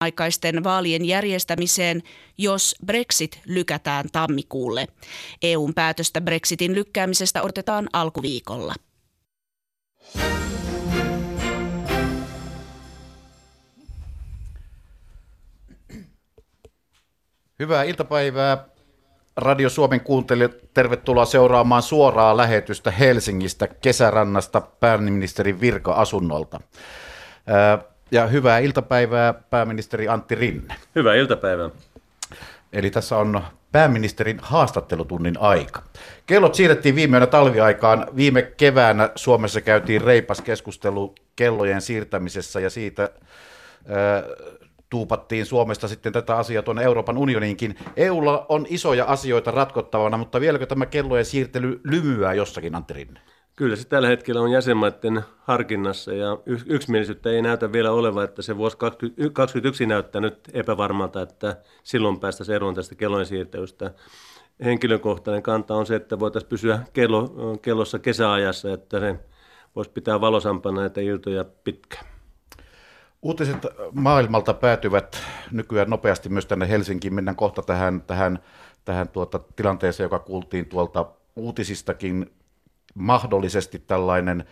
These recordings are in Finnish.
aikaisten vaalien järjestämiseen, jos Brexit lykätään tammikuulle. EUn päätöstä Brexitin lykkäämisestä odotetaan alkuviikolla. Hyvää iltapäivää. Radio Suomen kuuntelijat, tervetuloa seuraamaan suoraa lähetystä Helsingistä kesärannasta pääministerin virka-asunnolta. Ja hyvää iltapäivää pääministeri Antti Rinne. Hyvää iltapäivää. Eli tässä on pääministerin haastattelutunnin aika. Kellot siirrettiin viime talviaikaan. Viime keväänä Suomessa käytiin reipas keskustelu kellojen siirtämisessä ja siitä tuupattiin Suomesta sitten tätä asiaa tuonne Euroopan unioniinkin. EUlla on isoja asioita ratkottavana, mutta vieläkö tämä kellojen siirtely lymyää jossakin, Antti Rinne? Kyllä se tällä hetkellä on jäsenmaiden harkinnassa ja yksimielisyyttä ei näytä vielä olevan, että se vuosi 2021 näyttää nyt epävarmalta, että silloin päästäisiin eroon tästä kellojen siirtelystä. Henkilökohtainen kanta on se, että voitaisiin pysyä kello, kellossa kesäajassa, että se voisi pitää valosampana näitä iltoja pitkään. Uutiset maailmalta päätyvät nykyään nopeasti myös tänne Helsinkiin. Mennään kohta tähän, tähän, tähän tuota, tilanteeseen, joka kuultiin tuolta uutisistakin. Mahdollisesti tällainen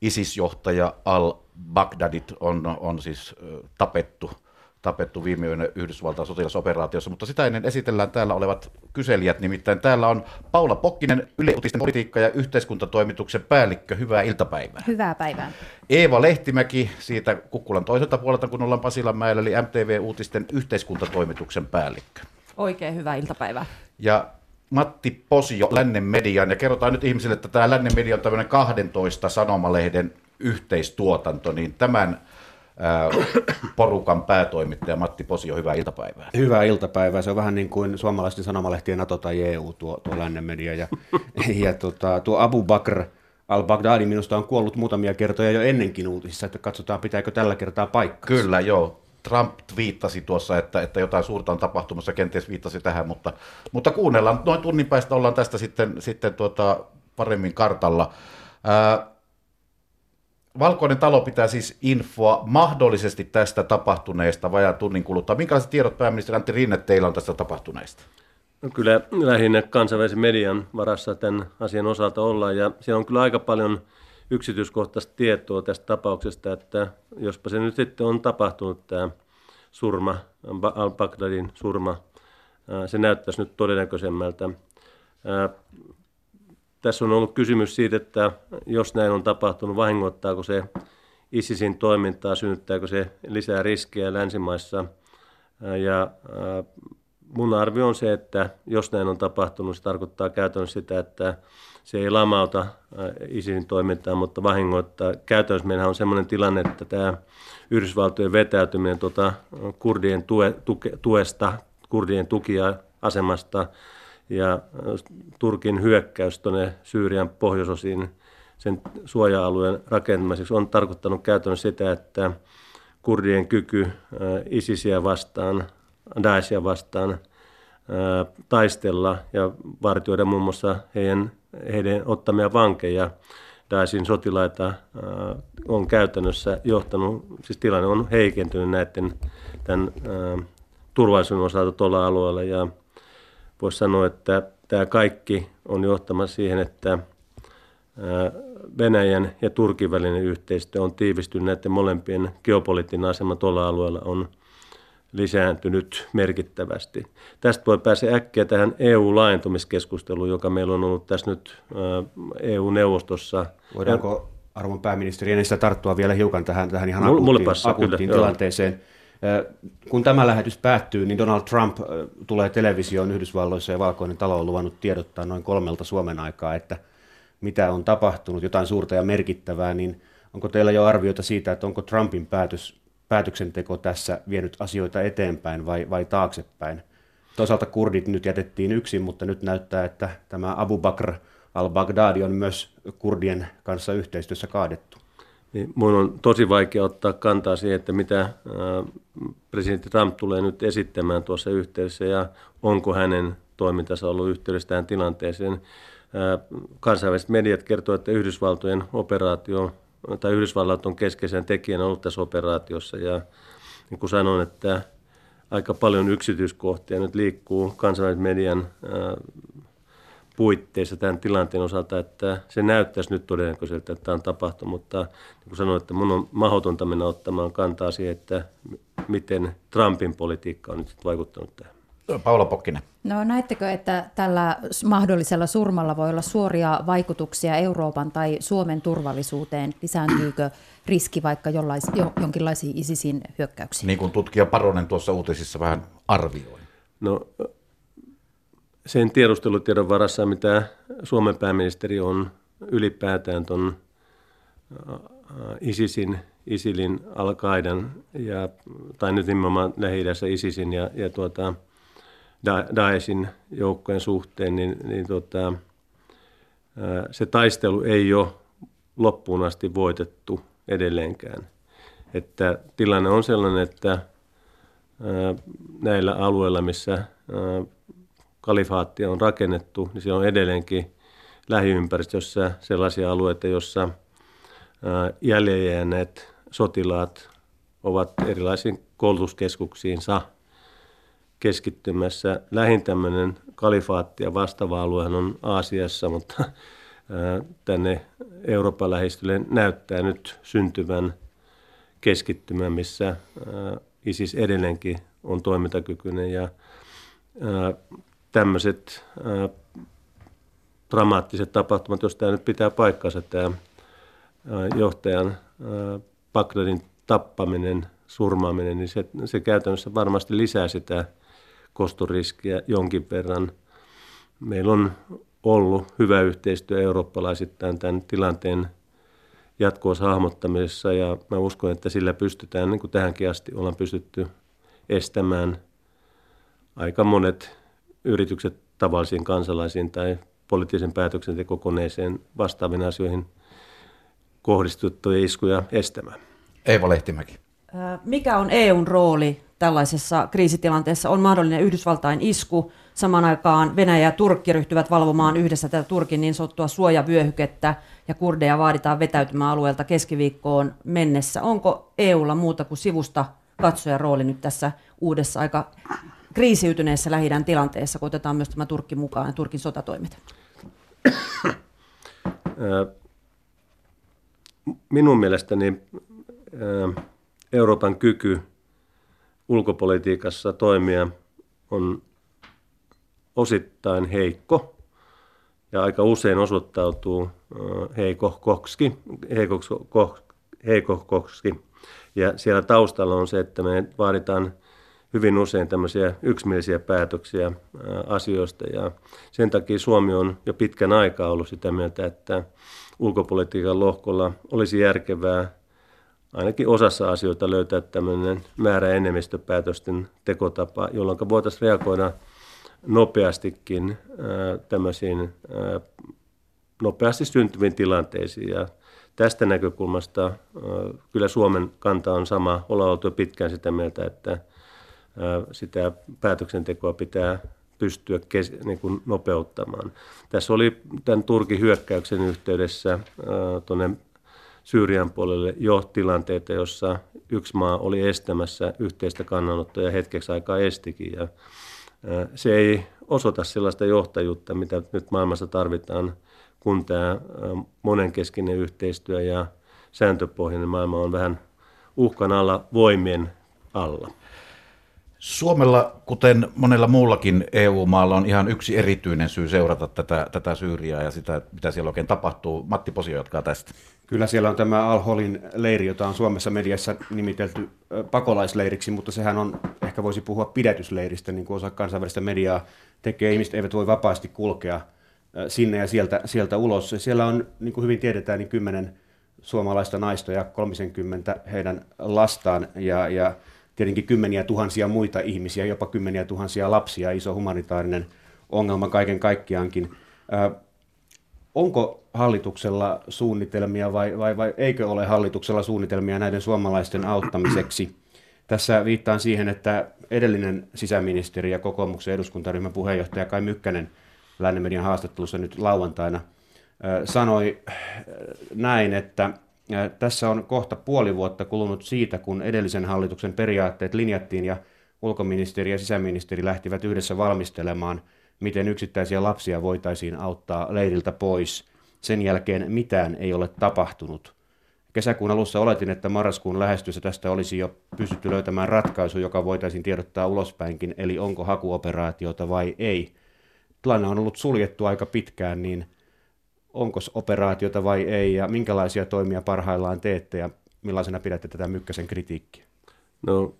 ISIS-johtaja al-Baghdadit on, on siis tapettu tapettu viime yönä Yhdysvaltain sotilasoperaatiossa, mutta sitä ennen esitellään täällä olevat kyselijät, nimittäin täällä on Paula Pokkinen, Yle Uutisten politiikka- ja yhteiskuntatoimituksen päällikkö, hyvää iltapäivää. Hyvää päivää. Eeva Lehtimäki siitä Kukkulan toiselta puolelta, kun ollaan Pasilanmäellä, eli MTV-uutisten yhteiskuntatoimituksen päällikkö. Oikein hyvää iltapäivää. Ja Matti Posio Lännen median, ja kerrotaan nyt ihmisille, että tämä Lännen media on tämmöinen 12 sanomalehden yhteistuotanto, niin tämän porukan päätoimittaja Matti Posio, hyvää iltapäivää. Hyvää iltapäivää. Se on vähän niin kuin suomalaisten sanomalehtien NATO tai EU, tuo, tuo lännen media. Ja, ja tota, tuo Abu Bakr al-Baghdadi minusta on kuollut muutamia kertoja jo ennenkin uutisissa, että katsotaan pitääkö tällä kertaa paikka. Kyllä, joo. Trump viittasi tuossa, että, että jotain suurta on tapahtumassa, kenties viittasi tähän, mutta, mutta kuunnellaan. Noin tunnin päästä ollaan tästä sitten, sitten tuota, paremmin kartalla. Ää, Valkoinen talo pitää siis infoa mahdollisesti tästä tapahtuneesta vajaan tunnin kuluttua. Minkälaiset tiedot pääministeri Antti Rinne teillä on tästä tapahtuneesta? No kyllä lähinnä kansainvälisen median varassa tämän asian osalta ollaan ja siellä on kyllä aika paljon yksityiskohtaista tietoa tästä tapauksesta, että jospa se nyt sitten on tapahtunut tämä surma, al-Baghdadin surma, se näyttäisi nyt todennäköisemmältä. Tässä on ollut kysymys siitä, että jos näin on tapahtunut, vahingoittaako se ISISin toimintaa, synnyttääkö se lisää riskejä länsimaissa. Ja mun arvio on se, että jos näin on tapahtunut, se tarkoittaa käytännössä sitä, että se ei lamauta ISISin toimintaa, mutta vahingoittaa. Käytännössä meillä on sellainen tilanne, että tämä Yhdysvaltojen vetäytyminen tuota kurdien tue, tuke, tuesta, kurdien tukia asemasta ja Turkin hyökkäys tuonne Syyrian pohjoisosiin sen suoja-alueen rakentamiseksi on tarkoittanut käytännössä sitä, että kurdien kyky ISISiä vastaan, Daeshia vastaan taistella ja vartioida muun muassa heidän, heidän ottamia vankeja, Daeshin sotilaita on käytännössä johtanut, siis tilanne on heikentynyt näiden tämän turvallisuuden osalta tuolla alueella. Ja voisi sanoa, että tämä kaikki on johtamassa siihen, että Venäjän ja Turkin välinen yhteistyö on tiivistynyt. Näiden molempien geopoliittinen asema tuolla alueella on lisääntynyt merkittävästi. Tästä voi päästä äkkiä tähän EU-laajentumiskeskusteluun, joka meillä on ollut tässä nyt EU-neuvostossa. Voidaanko arvon pääministeri ennen sitä tarttua vielä hiukan tähän, tähän ihan akuuttiin, passaa, akuuttiin kyllä, tilanteeseen? Joo. Kun tämä lähetys päättyy, niin Donald Trump tulee televisioon Yhdysvalloissa ja Valkoinen talo on luvannut tiedottaa noin kolmelta Suomen aikaa, että mitä on tapahtunut, jotain suurta ja merkittävää, niin onko teillä jo arvioita siitä, että onko Trumpin päätös, päätöksenteko tässä vienyt asioita eteenpäin vai, vai taaksepäin? Toisaalta kurdit nyt jätettiin yksin, mutta nyt näyttää, että tämä Abu Bakr al-Baghdadi on myös kurdien kanssa yhteistyössä kaadettu niin minun on tosi vaikea ottaa kantaa siihen, että mitä presidentti Trump tulee nyt esittämään tuossa yhteydessä ja onko hänen toimintansa ollut yhteydessä tähän tilanteeseen. Kansainväliset mediat kertovat, että Yhdysvaltojen operaatio tai Yhdysvallat on keskeisen tekijänä ollut tässä operaatiossa ja niin kuin sanoin, että aika paljon yksityiskohtia nyt liikkuu kansainvälisen median puitteissa tämän tilanteen osalta, että se näyttäisi nyt todennäköiseltä, että tämä on tapahtunut, mutta niin kuin sanoin, että mun on mahdotonta mennä ottamaan kantaa siihen, että miten Trumpin politiikka on nyt vaikuttanut tähän. Paula Pokkinen. No näettekö, että tällä mahdollisella surmalla voi olla suoria vaikutuksia Euroopan tai Suomen turvallisuuteen? Lisääntyykö riski vaikka jollais, jo, jonkinlaisiin ISISin hyökkäyksiin? Niin kuin tutkija Paronen tuossa uutisissa vähän arvioi. No sen tiedustelutiedon varassa, mitä Suomen pääministeri on ylipäätään tuon ISISin, ISILin, al ja, tai nyt nimenomaan lähi ISISin ja, ja tuota, Daeshin joukkojen suhteen, niin, niin tuota, se taistelu ei ole loppuun asti voitettu edelleenkään. Että tilanne on sellainen, että näillä alueilla, missä kalifaattia on rakennettu, niin se on edelleenkin lähiympäristössä sellaisia alueita, joissa jäljellä sotilaat ovat erilaisiin koulutuskeskuksiinsa keskittymässä. Lähin tämmöinen kalifaattia vastaava alue on Aasiassa, mutta tänne Euroopan lähistölle näyttää nyt syntyvän keskittymä, missä ISIS edelleenkin on toimintakykyinen ja tämmöiset dramaattiset tapahtumat, jos tämä nyt pitää paikkansa, tämä johtajan Bagdadin tappaminen, surmaaminen, niin se, se käytännössä varmasti lisää sitä kostoriskiä jonkin verran. Meillä on ollut hyvä yhteistyö eurooppalaisittain tämän tilanteen jatkuvassa hahmottamisessa ja mä uskon, että sillä pystytään, niin kuin tähänkin asti ollaan pystytty estämään aika monet yritykset tavallisiin kansalaisiin tai poliittisen päätöksentekokoneeseen vastaaviin asioihin kohdistuttuja iskuja estämään. Eeva Lehtimäki. Mikä on EUn rooli tällaisessa kriisitilanteessa? On mahdollinen Yhdysvaltain isku. Samaan aikaan Venäjä ja Turkki ryhtyvät valvomaan yhdessä tätä Turkin niin sanottua suojavyöhykettä ja kurdeja vaaditaan vetäytymään alueelta keskiviikkoon mennessä. Onko EUlla muuta kuin sivusta katsojan rooli nyt tässä uudessa aika kriisiytyneessä lähi tilanteessa, kun otetaan myös tämä Turkki mukaan ja Turkin sotatoimet? Minun mielestäni Euroopan kyky ulkopolitiikassa toimia on osittain heikko ja aika usein osoittautuu heikohkoksi, heikohkoksi. Ja siellä taustalla on se, että me vaaditaan hyvin usein tämmöisiä yksimielisiä päätöksiä asioista. Ja sen takia Suomi on jo pitkän aikaa ollut sitä mieltä, että ulkopolitiikan lohkolla olisi järkevää ainakin osassa asioita löytää tämmöinen määräenemmistöpäätösten tekotapa, jolloin voitaisiin reagoida nopeastikin tämmöisiin nopeasti syntyviin tilanteisiin. Ja tästä näkökulmasta kyllä Suomen kanta on sama. Ollaan oltu jo pitkään sitä mieltä, että sitä päätöksentekoa pitää pystyä kes, niin kuin nopeuttamaan. Tässä oli tämän Turkin hyökkäyksen yhteydessä tuonne Syyrian puolelle jo tilanteita, jossa yksi maa oli estämässä yhteistä kannanottoa ja hetkeksi aikaa estikin. Ja se ei osoita sellaista johtajuutta, mitä nyt maailmassa tarvitaan, kun tämä monenkeskinen yhteistyö ja sääntöpohjainen maailma on vähän uhkan alla voimien alla. Suomella, kuten monella muullakin EU-maalla, on ihan yksi erityinen syy seurata tätä, tätä Syyriaa ja sitä, mitä siellä oikein tapahtuu. Matti Posio jatkaa tästä. Kyllä siellä on tämä Al-Holin leiri, jota on Suomessa mediassa nimitelty pakolaisleiriksi, mutta sehän on, ehkä voisi puhua pidätysleiristä, niin kuin osa kansainvälistä mediaa tekee. Ihmiset eivät voi vapaasti kulkea sinne ja sieltä, sieltä ulos. Siellä on, niin kuin hyvin tiedetään, niin kymmenen suomalaista naista ja 30 heidän lastaan ja, ja tietenkin kymmeniä tuhansia muita ihmisiä, jopa kymmeniä tuhansia lapsia, iso humanitaarinen ongelma kaiken kaikkiaankin. Onko hallituksella suunnitelmia vai, vai, vai eikö ole hallituksella suunnitelmia näiden suomalaisten auttamiseksi? Tässä viittaan siihen, että edellinen sisäministeri ja kokoomuksen eduskuntaryhmän puheenjohtaja Kai Mykkänen Lännen median haastattelussa nyt lauantaina sanoi näin, että Tässä on kohta puoli vuotta kulunut siitä, kun edellisen hallituksen periaatteet linjattiin ja ulkoministeri ja sisäministeri lähtivät yhdessä valmistelemaan, miten yksittäisiä lapsia voitaisiin auttaa leiriltä pois. Sen jälkeen mitään ei ole tapahtunut. Kesäkuun alussa oletin, että marraskuun lähestyessä tästä olisi jo pystytty löytämään ratkaisu, joka voitaisiin tiedottaa ulospäinkin, eli onko hakuoperaatiota vai ei. Tilanne on ollut suljettu aika pitkään, niin onko operaatiota vai ei, ja minkälaisia toimia parhaillaan teette, ja millaisena pidätte tätä Mykkäsen kritiikkiä? No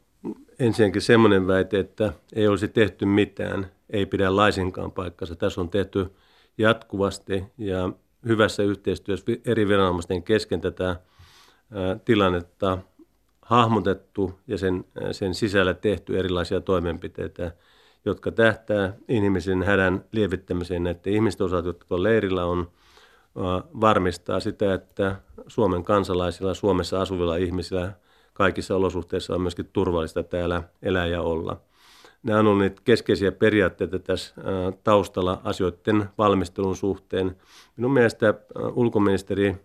ensinnäkin semmoinen väite, että ei olisi tehty mitään, ei pidä laisinkaan paikkansa. Tässä on tehty jatkuvasti ja hyvässä yhteistyössä eri viranomaisten kesken tätä tilannetta hahmotettu ja sen, sen sisällä tehty erilaisia toimenpiteitä, jotka tähtää inhimillisen hädän lievittämiseen näiden ihmisten osalta, jotka leirillä on, varmistaa sitä, että Suomen kansalaisilla, Suomessa asuvilla ihmisillä kaikissa olosuhteissa on myöskin turvallista täällä elää ja olla. Nämä ollut niitä keskeisiä periaatteita tässä taustalla asioiden valmistelun suhteen. Minun mielestä ulkoministeri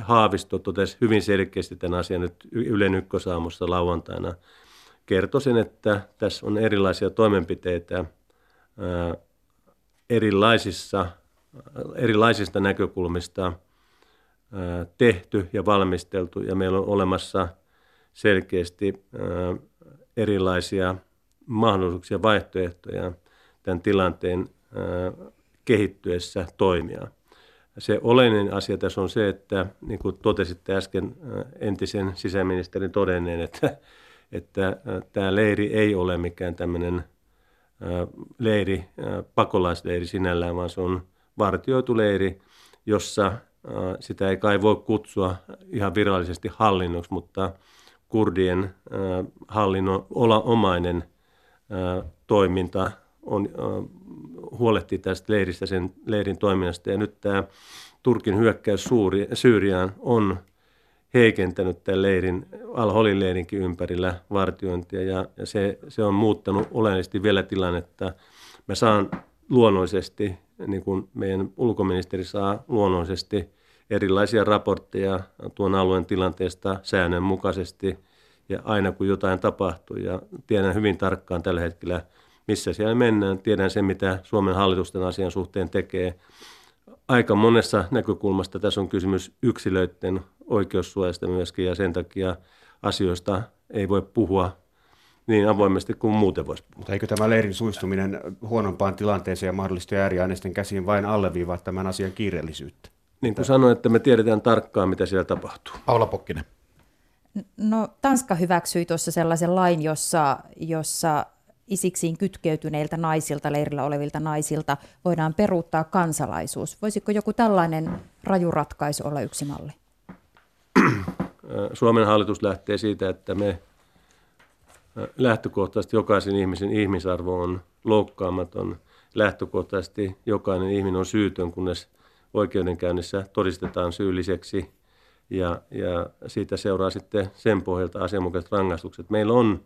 Haavisto totesi hyvin selkeästi tämän asian nyt Ylen ykkösaamussa lauantaina. Kertoi sen, että tässä on erilaisia toimenpiteitä erilaisissa, erilaisista näkökulmista tehty ja valmisteltu, ja meillä on olemassa selkeästi erilaisia mahdollisuuksia, vaihtoehtoja tämän tilanteen kehittyessä toimia. Se oleellinen asia tässä on se, että niin kuin totesitte äsken entisen sisäministerin todenneen, että, että tämä leiri ei ole mikään tämmöinen leiri, pakolaisleiri sinällään, vaan se on vartioitu leiri, jossa sitä ei kai voi kutsua ihan virallisesti hallinnoksi, mutta kurdien hallinnon omainen – toiminta on, huolehtii tästä leiristä, sen leirin toiminnasta. Ja nyt tämä Turkin hyökkäys Suuri, Syyriaan on heikentänyt tämän leirin, Al-Holin leirinkin ympärillä vartiointia ja, ja se, se on muuttanut oleellisesti vielä tilannetta. Mä saan luonnollisesti, niin kuin meidän ulkoministeri saa luonnollisesti erilaisia raportteja tuon alueen tilanteesta säännönmukaisesti – ja aina kun jotain tapahtuu ja tiedän hyvin tarkkaan tällä hetkellä, missä siellä mennään, tiedän sen, mitä Suomen hallitusten asian suhteen tekee. Aika monessa näkökulmasta tässä on kysymys yksilöiden oikeussuojasta myöskin ja sen takia asioista ei voi puhua niin avoimesti kuin muuten voisi puhua. Mutta eikö tämä leirin suistuminen huonompaan tilanteeseen ja mahdollisesti ääriaineisten käsiin vain alleviivaa tämän asian kiireellisyyttä? Niin kuin sanoin, että me tiedetään tarkkaan, mitä siellä tapahtuu. Paula Pokkinen. No Tanska hyväksyi tuossa sellaisen lain, jossa, jossa isiksiin kytkeytyneiltä naisilta, leirillä olevilta naisilta voidaan peruuttaa kansalaisuus. Voisiko joku tällainen rajuratkaisu olla yksi malli? Suomen hallitus lähtee siitä, että me lähtökohtaisesti jokaisen ihmisen ihmisarvo on loukkaamaton. Lähtökohtaisesti jokainen ihminen on syytön, kunnes oikeudenkäynnissä todistetaan syylliseksi – ja, ja siitä seuraa sitten sen pohjalta asianmukaiset rangaistukset. Meillä on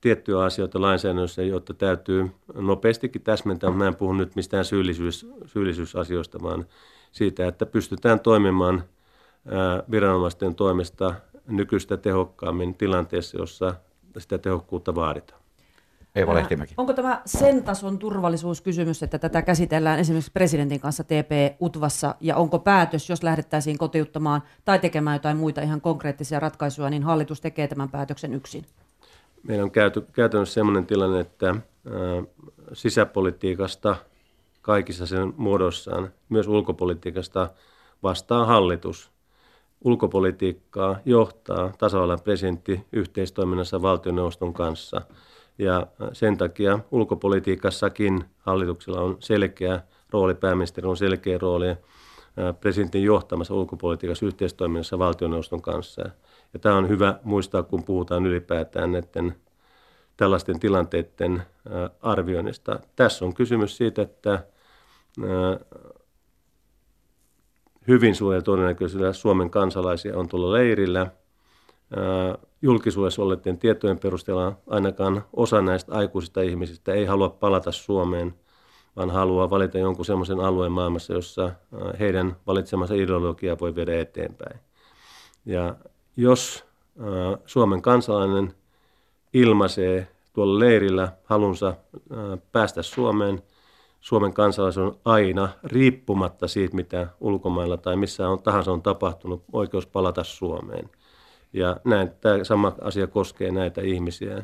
tiettyjä asioita lainsäädännössä, joita täytyy nopeastikin täsmentää, mutta mä en puhu nyt mistään syyllisyys, syyllisyysasioista, vaan siitä, että pystytään toimimaan viranomaisten toimesta nykyistä tehokkaammin tilanteessa, jossa sitä tehokkuutta vaaditaan. Eeva Lehtimäki. Onko tämä sen tason turvallisuuskysymys, että tätä käsitellään esimerkiksi presidentin kanssa TP-UTVassa, ja onko päätös, jos lähdettäisiin kotiuttamaan tai tekemään jotain muita ihan konkreettisia ratkaisuja, niin hallitus tekee tämän päätöksen yksin? Meillä on käyty, käytännössä sellainen tilanne, että ä, sisäpolitiikasta kaikissa sen muodossaan, myös ulkopolitiikasta vastaa hallitus. Ulkopolitiikkaa johtaa tasavallan presidentti yhteistoiminnassa valtioneuvoston kanssa – ja sen takia ulkopolitiikassakin hallituksella on selkeä rooli, pääministeri on selkeä rooli presidentin johtamassa ulkopolitiikassa yhteistoiminnassa valtioneuvoston kanssa. Ja tämä on hyvä muistaa, kun puhutaan ylipäätään näiden tällaisten tilanteiden arvioinnista. Tässä on kysymys siitä, että hyvin suurella todennäköisyydellä Suomen kansalaisia on tuolla leirillä – julkisuudessa olleiden tietojen perusteella ainakaan osa näistä aikuisista ihmisistä ei halua palata Suomeen, vaan haluaa valita jonkun semmoisen alueen maailmassa, jossa heidän valitsemansa ideologia voi viedä eteenpäin. Ja jos Suomen kansalainen ilmaisee tuolla leirillä halunsa päästä Suomeen, Suomen kansalaisen on aina, riippumatta siitä, mitä ulkomailla tai missä on tahansa on tapahtunut, oikeus palata Suomeen. Ja näin, tämä sama asia koskee näitä ihmisiä.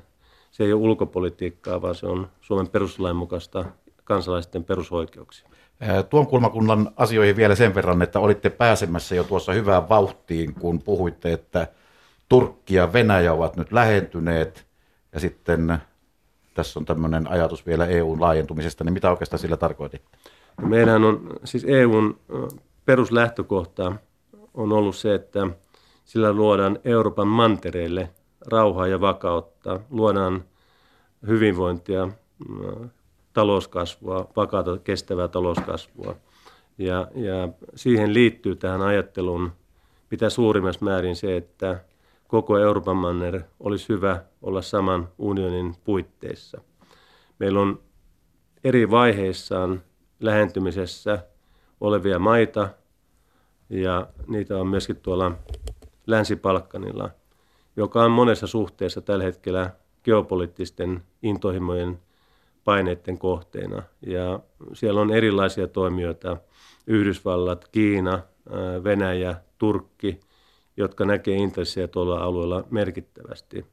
Se ei ole ulkopolitiikkaa, vaan se on Suomen perustuslain mukaista kansalaisten perusoikeuksia. Tuon kulmakunnan asioihin vielä sen verran, että olitte pääsemässä jo tuossa hyvään vauhtiin, kun puhuitte, että Turkki ja Venäjä ovat nyt lähentyneet ja sitten tässä on tämmöinen ajatus vielä EUn laajentumisesta, niin mitä oikeastaan sillä tarkoititte? Meidän on, siis EUn peruslähtökohta on ollut se, että sillä luodaan Euroopan mantereille rauhaa ja vakautta, luodaan hyvinvointia, talouskasvua, vakaata kestävää talouskasvua. Ja, ja siihen liittyy tähän ajatteluun mitä suurimmassa määrin se, että koko Euroopan manner olisi hyvä olla saman unionin puitteissa. Meillä on eri vaiheissaan lähentymisessä olevia maita, ja niitä on myöskin tuolla Länsi-Palkkanilla, joka on monessa suhteessa tällä hetkellä geopoliittisten intohimojen paineiden kohteena. Ja siellä on erilaisia toimijoita, Yhdysvallat, Kiina, Venäjä, Turkki, jotka näkee intressejä tuolla alueella merkittävästi.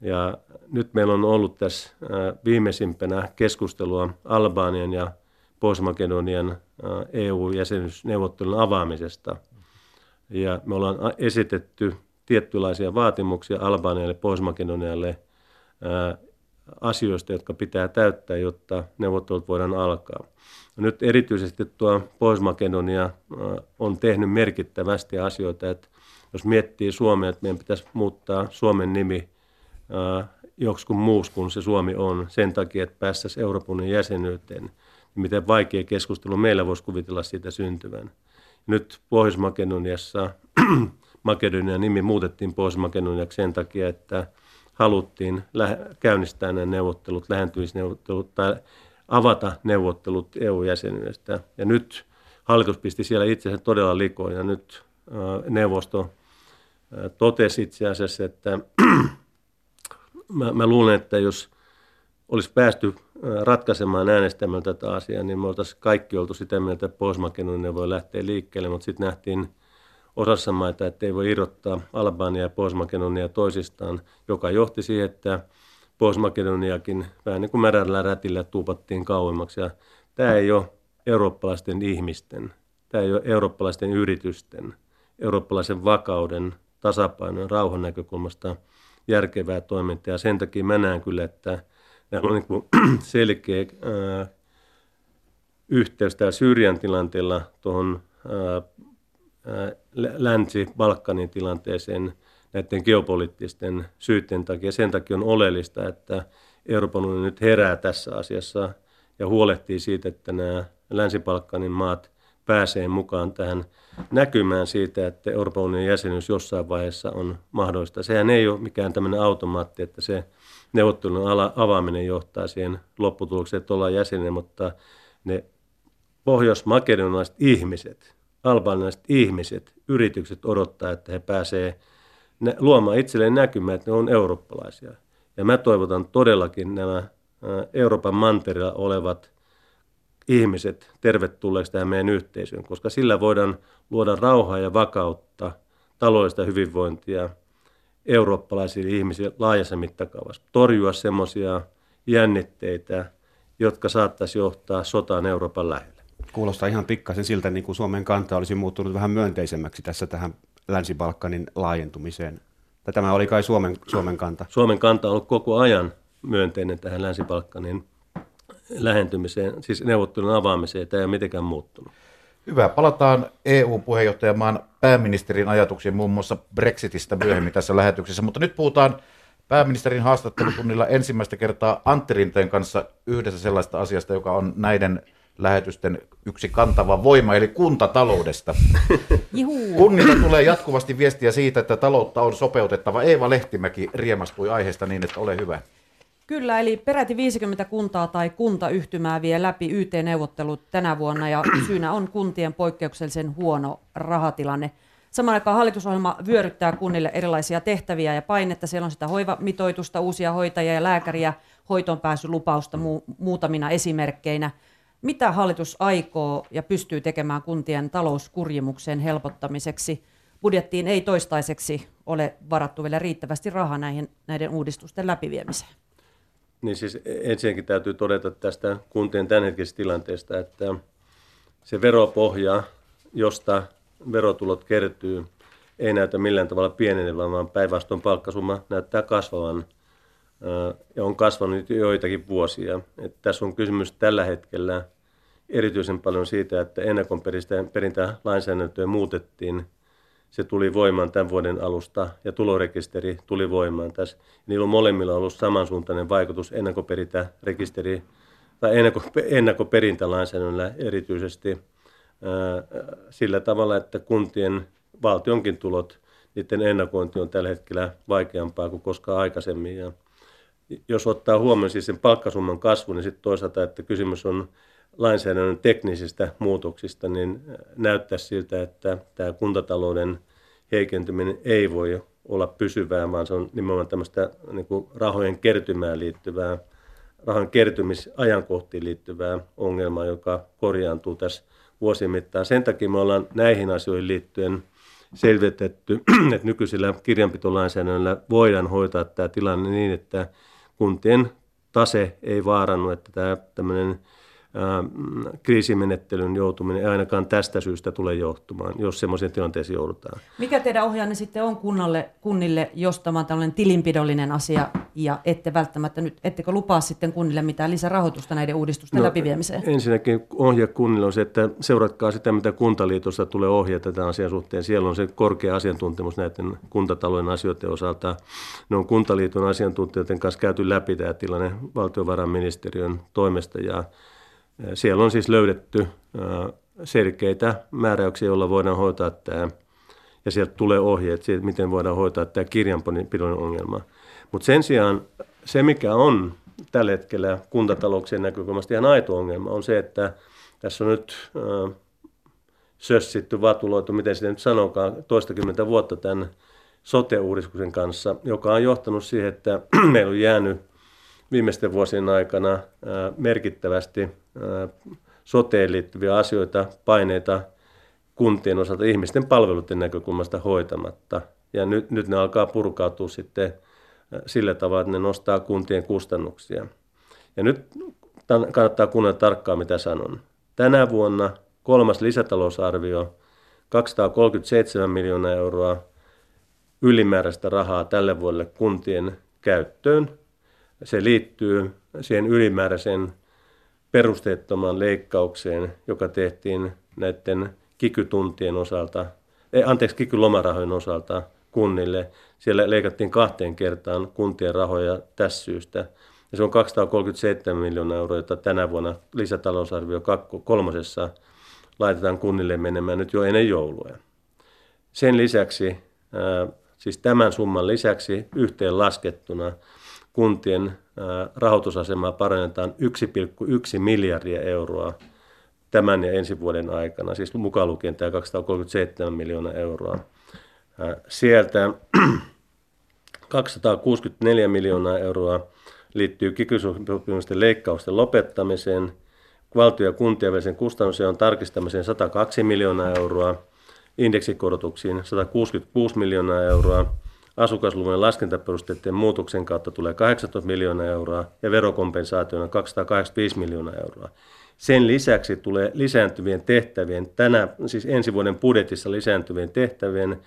Ja nyt meillä on ollut tässä viimeisimpänä keskustelua Albanian ja Pohjois-Makedonian EU-jäsenyysneuvottelun avaamisesta. Ja me ollaan esitetty tiettylaisia vaatimuksia Albanialle Pohjois-Makedonialle asioista, jotka pitää täyttää, jotta neuvottelut voidaan alkaa. Nyt erityisesti tuo Pohjois-Makedonia on tehnyt merkittävästi asioita, että jos miettii Suomea, että meidän pitäisi muuttaa Suomen nimi joksikun muus kuin se Suomi on sen takia, että päästäisiin Euroopan jäsenyyteen, niin miten vaikea keskustelu meillä voisi kuvitella siitä syntyvän. Nyt Pohjois-Makedoniassa Makedonian nimi muutettiin Pohjois-Makedoniaksi sen takia, että haluttiin käynnistää nämä neuvottelut, lähentymisneuvottelut tai avata neuvottelut EU-jäsenyydestä. Ja nyt hallitus pisti siellä itse todella likoon ja nyt neuvosto totesi itse asiassa, että mä, mä luulen, että jos olisi päästy ratkaisemaan äänestämään tätä asiaa, niin me oltaisiin kaikki oltu sitä mieltä, että pohjois voi lähteä liikkeelle, mutta sitten nähtiin osassa maita, että ei voi irrottaa Albania ja pohjois toisistaan, joka johti siihen, että Pohjois-Makedoniakin vähän niin kuin märällä rätillä tuupattiin kauemmaksi. Ja tämä ei ole eurooppalaisten ihmisten, tämä ei ole eurooppalaisten yritysten, eurooppalaisen vakauden, tasapainon, rauhan näkökulmasta järkevää toimintaa. Ja sen takia mä näen kyllä, että näillä on niin kuin selkeä ää, yhteys täällä Syyrian tilanteella tuohon Länsi-Balkanin tilanteeseen näiden geopoliittisten syytten takia. Sen takia on oleellista, että Euroopan unioni nyt herää tässä asiassa ja huolehtii siitä, että nämä Länsi-Balkanin maat pääsee mukaan tähän näkymään siitä, että Euroopan unionin jäsenyys jossain vaiheessa on mahdollista. Sehän ei ole mikään tämmöinen automaatti, että se neuvottelun avaaminen johtaa siihen lopputulokseen, että ollaan jäsenen, mutta ne pohjois-makedonalaiset ihmiset, albanialaiset ihmiset, yritykset odottaa, että he pääsevät luomaan itselleen näkymään, että ne on eurooppalaisia. Ja mä toivotan todellakin nämä Euroopan mantereella olevat ihmiset tervetulleeksi tähän meidän yhteisöön, koska sillä voidaan luoda rauhaa ja vakautta, taloudellista hyvinvointia eurooppalaisille ihmisille laajassa mittakaavassa. Torjua semmoisia jännitteitä, jotka saattaisi johtaa sotaan Euroopan lähellä. Kuulostaa ihan pikkasen siltä, niin kuin Suomen kanta olisi muuttunut vähän myönteisemmäksi tässä tähän Länsi-Balkanin laajentumiseen. Tämä oli kai Suomen, Suomen kanta. Suomen kanta on ollut koko ajan myönteinen tähän Länsi-Balkanin lähentymiseen, siis neuvottelun avaamiseen. Tämä ei ole mitenkään muuttunut. Hyvä. Palataan EU-puheenjohtajamaan pääministerin ajatuksiin muun muassa Brexitistä myöhemmin tässä lähetyksessä, mutta nyt puhutaan pääministerin haastattelutunnilla ensimmäistä kertaa Antti Rinteen kanssa yhdessä sellaista asiasta, joka on näiden lähetysten yksi kantava voima, eli kuntataloudesta. Kunnilta tulee jatkuvasti viestiä siitä, että taloutta on sopeutettava. Eeva Lehtimäki riemastui aiheesta niin, että ole hyvä. Kyllä, eli peräti 50 kuntaa tai kuntayhtymää vie läpi YT-neuvottelut tänä vuonna, ja syynä on kuntien poikkeuksellisen huono rahatilanne. Samaan aikaan hallitusohjelma vyöryttää kunnille erilaisia tehtäviä ja painetta. Siellä on sitä hoivamitoitusta, uusia hoitajia ja lääkäriä, hoitoonpääsylupausta mu- muutamina esimerkkeinä. Mitä hallitus aikoo ja pystyy tekemään kuntien talouskurjimuksen helpottamiseksi? Budjettiin ei toistaiseksi ole varattu vielä riittävästi rahaa näihin, näiden uudistusten läpiviemiseen. Niin siis ensinnäkin täytyy todeta tästä kuntien tämänhetkisestä tilanteesta, että se veropohja, josta verotulot kertyy, ei näytä millään tavalla pienenevän, vaan päinvastoin palkkasumma näyttää kasvavan ja on kasvanut joitakin vuosia. Että tässä on kysymys tällä hetkellä erityisen paljon siitä, että ennakon perintälainsäädäntöä muutettiin. Se tuli voimaan tämän vuoden alusta ja tulorekisteri tuli voimaan tässä. Niillä on molemmilla ollut samansuuntainen vaikutus ennakkoperintärekisteri tai ennakkoperintalainsäädännöllä erityisesti sillä tavalla, että kuntien valtionkin tulot, niiden ennakointi on tällä hetkellä vaikeampaa kuin koskaan aikaisemmin. Ja jos ottaa huomioon siis sen palkkasumman kasvu, niin sitten toisaalta, että kysymys on lainsäädännön teknisistä muutoksista, niin näyttää siltä, että tämä kuntatalouden heikentyminen ei voi olla pysyvää, vaan se on nimenomaan tämmöistä niin kuin rahojen kertymään liittyvää, rahojen kertymisajankohtiin liittyvää ongelmaa, joka korjaantuu tässä vuosien mittaan. Sen takia me ollaan näihin asioihin liittyen selvitetty, että nykyisellä kirjanpitolainsäädännöllä voidaan hoitaa tämä tilanne niin, että kuntien tase ei vaarannu, että tämä tämmöinen kriisimenettelyn joutuminen ei ainakaan tästä syystä tule johtumaan, jos semmoisen tilanteeseen joudutaan. Mikä teidän ohjaanne sitten on kunnalle, kunnille, jos tämä on tällainen tilinpidollinen asia ja ette välttämättä nyt, ettekö lupaa sitten kunnille mitään lisärahoitusta näiden uudistusten no, läpiviemiseen? Ensinnäkin ohje kunnille on se, että seuratkaa sitä, mitä kuntaliitosta tulee ohjata tämän asian suhteen. Siellä on se korkea asiantuntemus näiden kuntatalouden asioiden osalta. Ne on kuntaliiton asiantuntijoiden kanssa käyty läpi tämä tilanne valtiovarainministeriön toimesta ja siellä on siis löydetty selkeitä määräyksiä, joilla voidaan hoitaa tämä, ja sieltä tulee ohjeet siitä, miten voidaan hoitaa tämä kirjanpidon ongelma. Mutta sen sijaan se, mikä on tällä hetkellä kuntatalouksien näkökulmasta ihan aito ongelma, on se, että tässä on nyt sössitty, vatuloitu, miten sitä nyt sanokaan, toistakymmentä vuotta tämän sote-uudistuksen kanssa, joka on johtanut siihen, että meillä on jäänyt viimeisten vuosien aikana äh, merkittävästi soteen liittyviä asioita, paineita kuntien osalta ihmisten palveluiden näkökulmasta hoitamatta. Ja nyt, nyt ne alkaa purkautua sitten sillä tavalla, että ne nostaa kuntien kustannuksia. Ja nyt kannattaa kuunnella tarkkaan, mitä sanon. Tänä vuonna kolmas lisätalousarvio, 237 miljoonaa euroa ylimääräistä rahaa tälle vuodelle kuntien käyttöön. Se liittyy siihen ylimääräiseen perusteettomaan leikkaukseen, joka tehtiin näiden kikytuntien osalta, ei, anteeksi, kikylomarahojen osalta kunnille. Siellä leikattiin kahteen kertaan kuntien rahoja tässä syystä. Ja se on 237 miljoonaa euroa, jota tänä vuonna lisätalousarvio kolmosessa laitetaan kunnille menemään nyt jo ennen joulua. Sen lisäksi, siis tämän summan lisäksi yhteen laskettuna kuntien rahoitusasemaa parannetaan 1,1 miljardia euroa tämän ja ensi vuoden aikana, siis mukaan lukien tämä 237 miljoonaa euroa. Sieltä 264 miljoonaa euroa liittyy kikysopimusten leikkausten lopettamiseen, valtio- ja kuntien välisen kustannusjaon tarkistamiseen 102 miljoonaa euroa, indeksikorotuksiin 166 miljoonaa euroa, Asukasluvun laskentaperusteiden muutoksen kautta tulee 18 miljoonaa euroa ja verokompensaationa 285 miljoonaa euroa. Sen lisäksi tulee lisääntyvien tehtävien, tänä, siis ensi vuoden budjetissa lisääntyvien tehtävien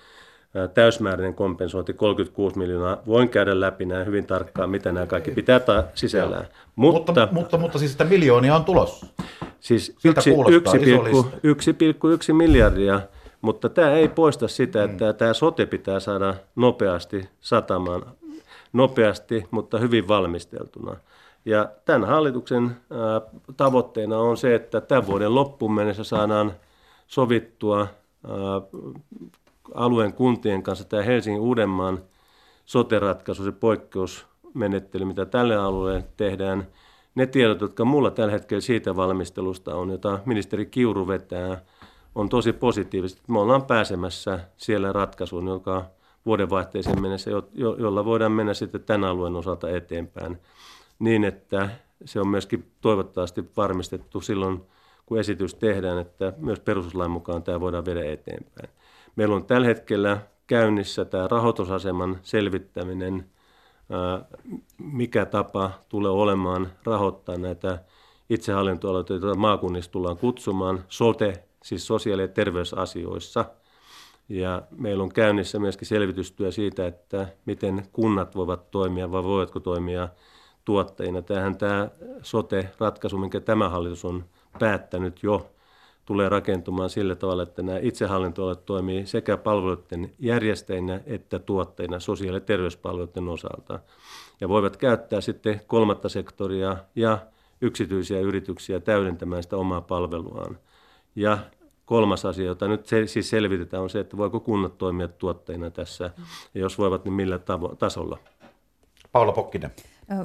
täysmääräinen kompensointi 36 miljoonaa. Voin käydä läpi nämä hyvin tarkkaan, mitä nämä kaikki pitää ta- sisällään. Mutta, mutta, mutta, mutta siis sitä miljoonia on tulossa. Siis 1,1 miljardia mutta tämä ei poista sitä, että mm. tämä sote pitää saada nopeasti satamaan, nopeasti, mutta hyvin valmisteltuna. Ja tämän hallituksen tavoitteena on se, että tämän vuoden loppuun mennessä saadaan sovittua alueen kuntien kanssa tämä Helsingin Uudenmaan sote-ratkaisu, se poikkeusmenettely, mitä tälle alueelle tehdään. Ne tiedot, jotka mulla tällä hetkellä siitä valmistelusta on, jota ministeri Kiuru vetää, on tosi positiivista. Me ollaan pääsemässä siellä ratkaisuun, joka vuodenvaihteeseen mennessä, jo, jo, jolla voidaan mennä sitten tämän alueen osalta eteenpäin niin, että se on myöskin toivottavasti varmistettu silloin, kun esitys tehdään, että myös perustuslain mukaan tämä voidaan viedä eteenpäin. Meillä on tällä hetkellä käynnissä tämä rahoitusaseman selvittäminen, mikä tapa tulee olemaan rahoittaa näitä itsehallintoalueita, joita maakunnissa tullaan kutsumaan, sote, siis sosiaali- ja terveysasioissa. Ja meillä on käynnissä myöskin selvitystyö siitä, että miten kunnat voivat toimia vai voivatko toimia tuottajina. Tämähän tämä sote-ratkaisu, minkä tämä hallitus on päättänyt jo, tulee rakentumaan sillä tavalla, että nämä itsehallintoalueet toimii sekä palveluiden järjestäjinä että tuottajina sosiaali- ja terveyspalveluiden osalta. Ja voivat käyttää sitten kolmatta sektoria ja yksityisiä yrityksiä täydentämään sitä omaa palveluaan. Ja kolmas asia, jota nyt se, siis selvitetään, on se, että voiko kunnat toimia tuottajina tässä, ja jos voivat, niin millä tavo- tasolla. Paula Pokkinen.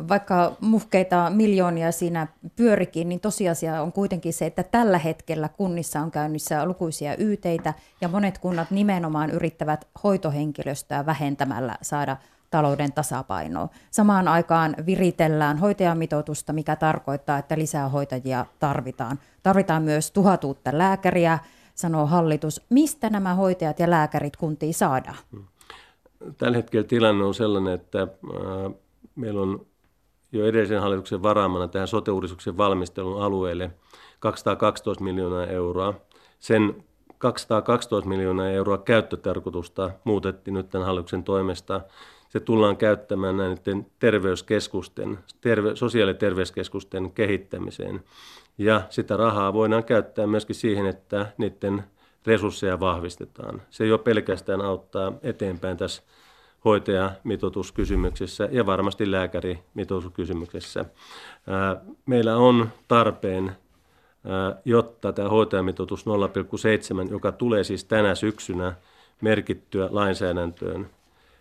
Vaikka muhkeita miljoonia siinä pyörikin, niin tosiasia on kuitenkin se, että tällä hetkellä kunnissa on käynnissä lukuisia yteitä ja monet kunnat nimenomaan yrittävät hoitohenkilöstöä vähentämällä saada talouden tasapainoa. Samaan aikaan viritellään hoitajamitoitusta, mikä tarkoittaa, että lisää hoitajia tarvitaan. Tarvitaan myös tuhat uutta lääkäriä, sanoo hallitus. Mistä nämä hoitajat ja lääkärit kuntiin saadaan? Tällä hetkellä tilanne on sellainen, että meillä on jo edellisen hallituksen varaamana tähän sote valmistelun alueelle 212 miljoonaa euroa. Sen 212 miljoonaa euroa käyttötarkoitusta muutettiin nyt tämän hallituksen toimesta. Se tullaan käyttämään näiden terveyskeskusten, terve, sosiaali- ja terveyskeskusten kehittämiseen. Ja sitä rahaa voidaan käyttää myöskin siihen, että niiden resursseja vahvistetaan. Se jo pelkästään auttaa eteenpäin tässä hoitajamitoituskysymyksessä ja varmasti lääkärimitoituskysymyksessä. Meillä on tarpeen, jotta tämä hoitajamitoitus 0,7, joka tulee siis tänä syksynä merkittyä lainsäädäntöön,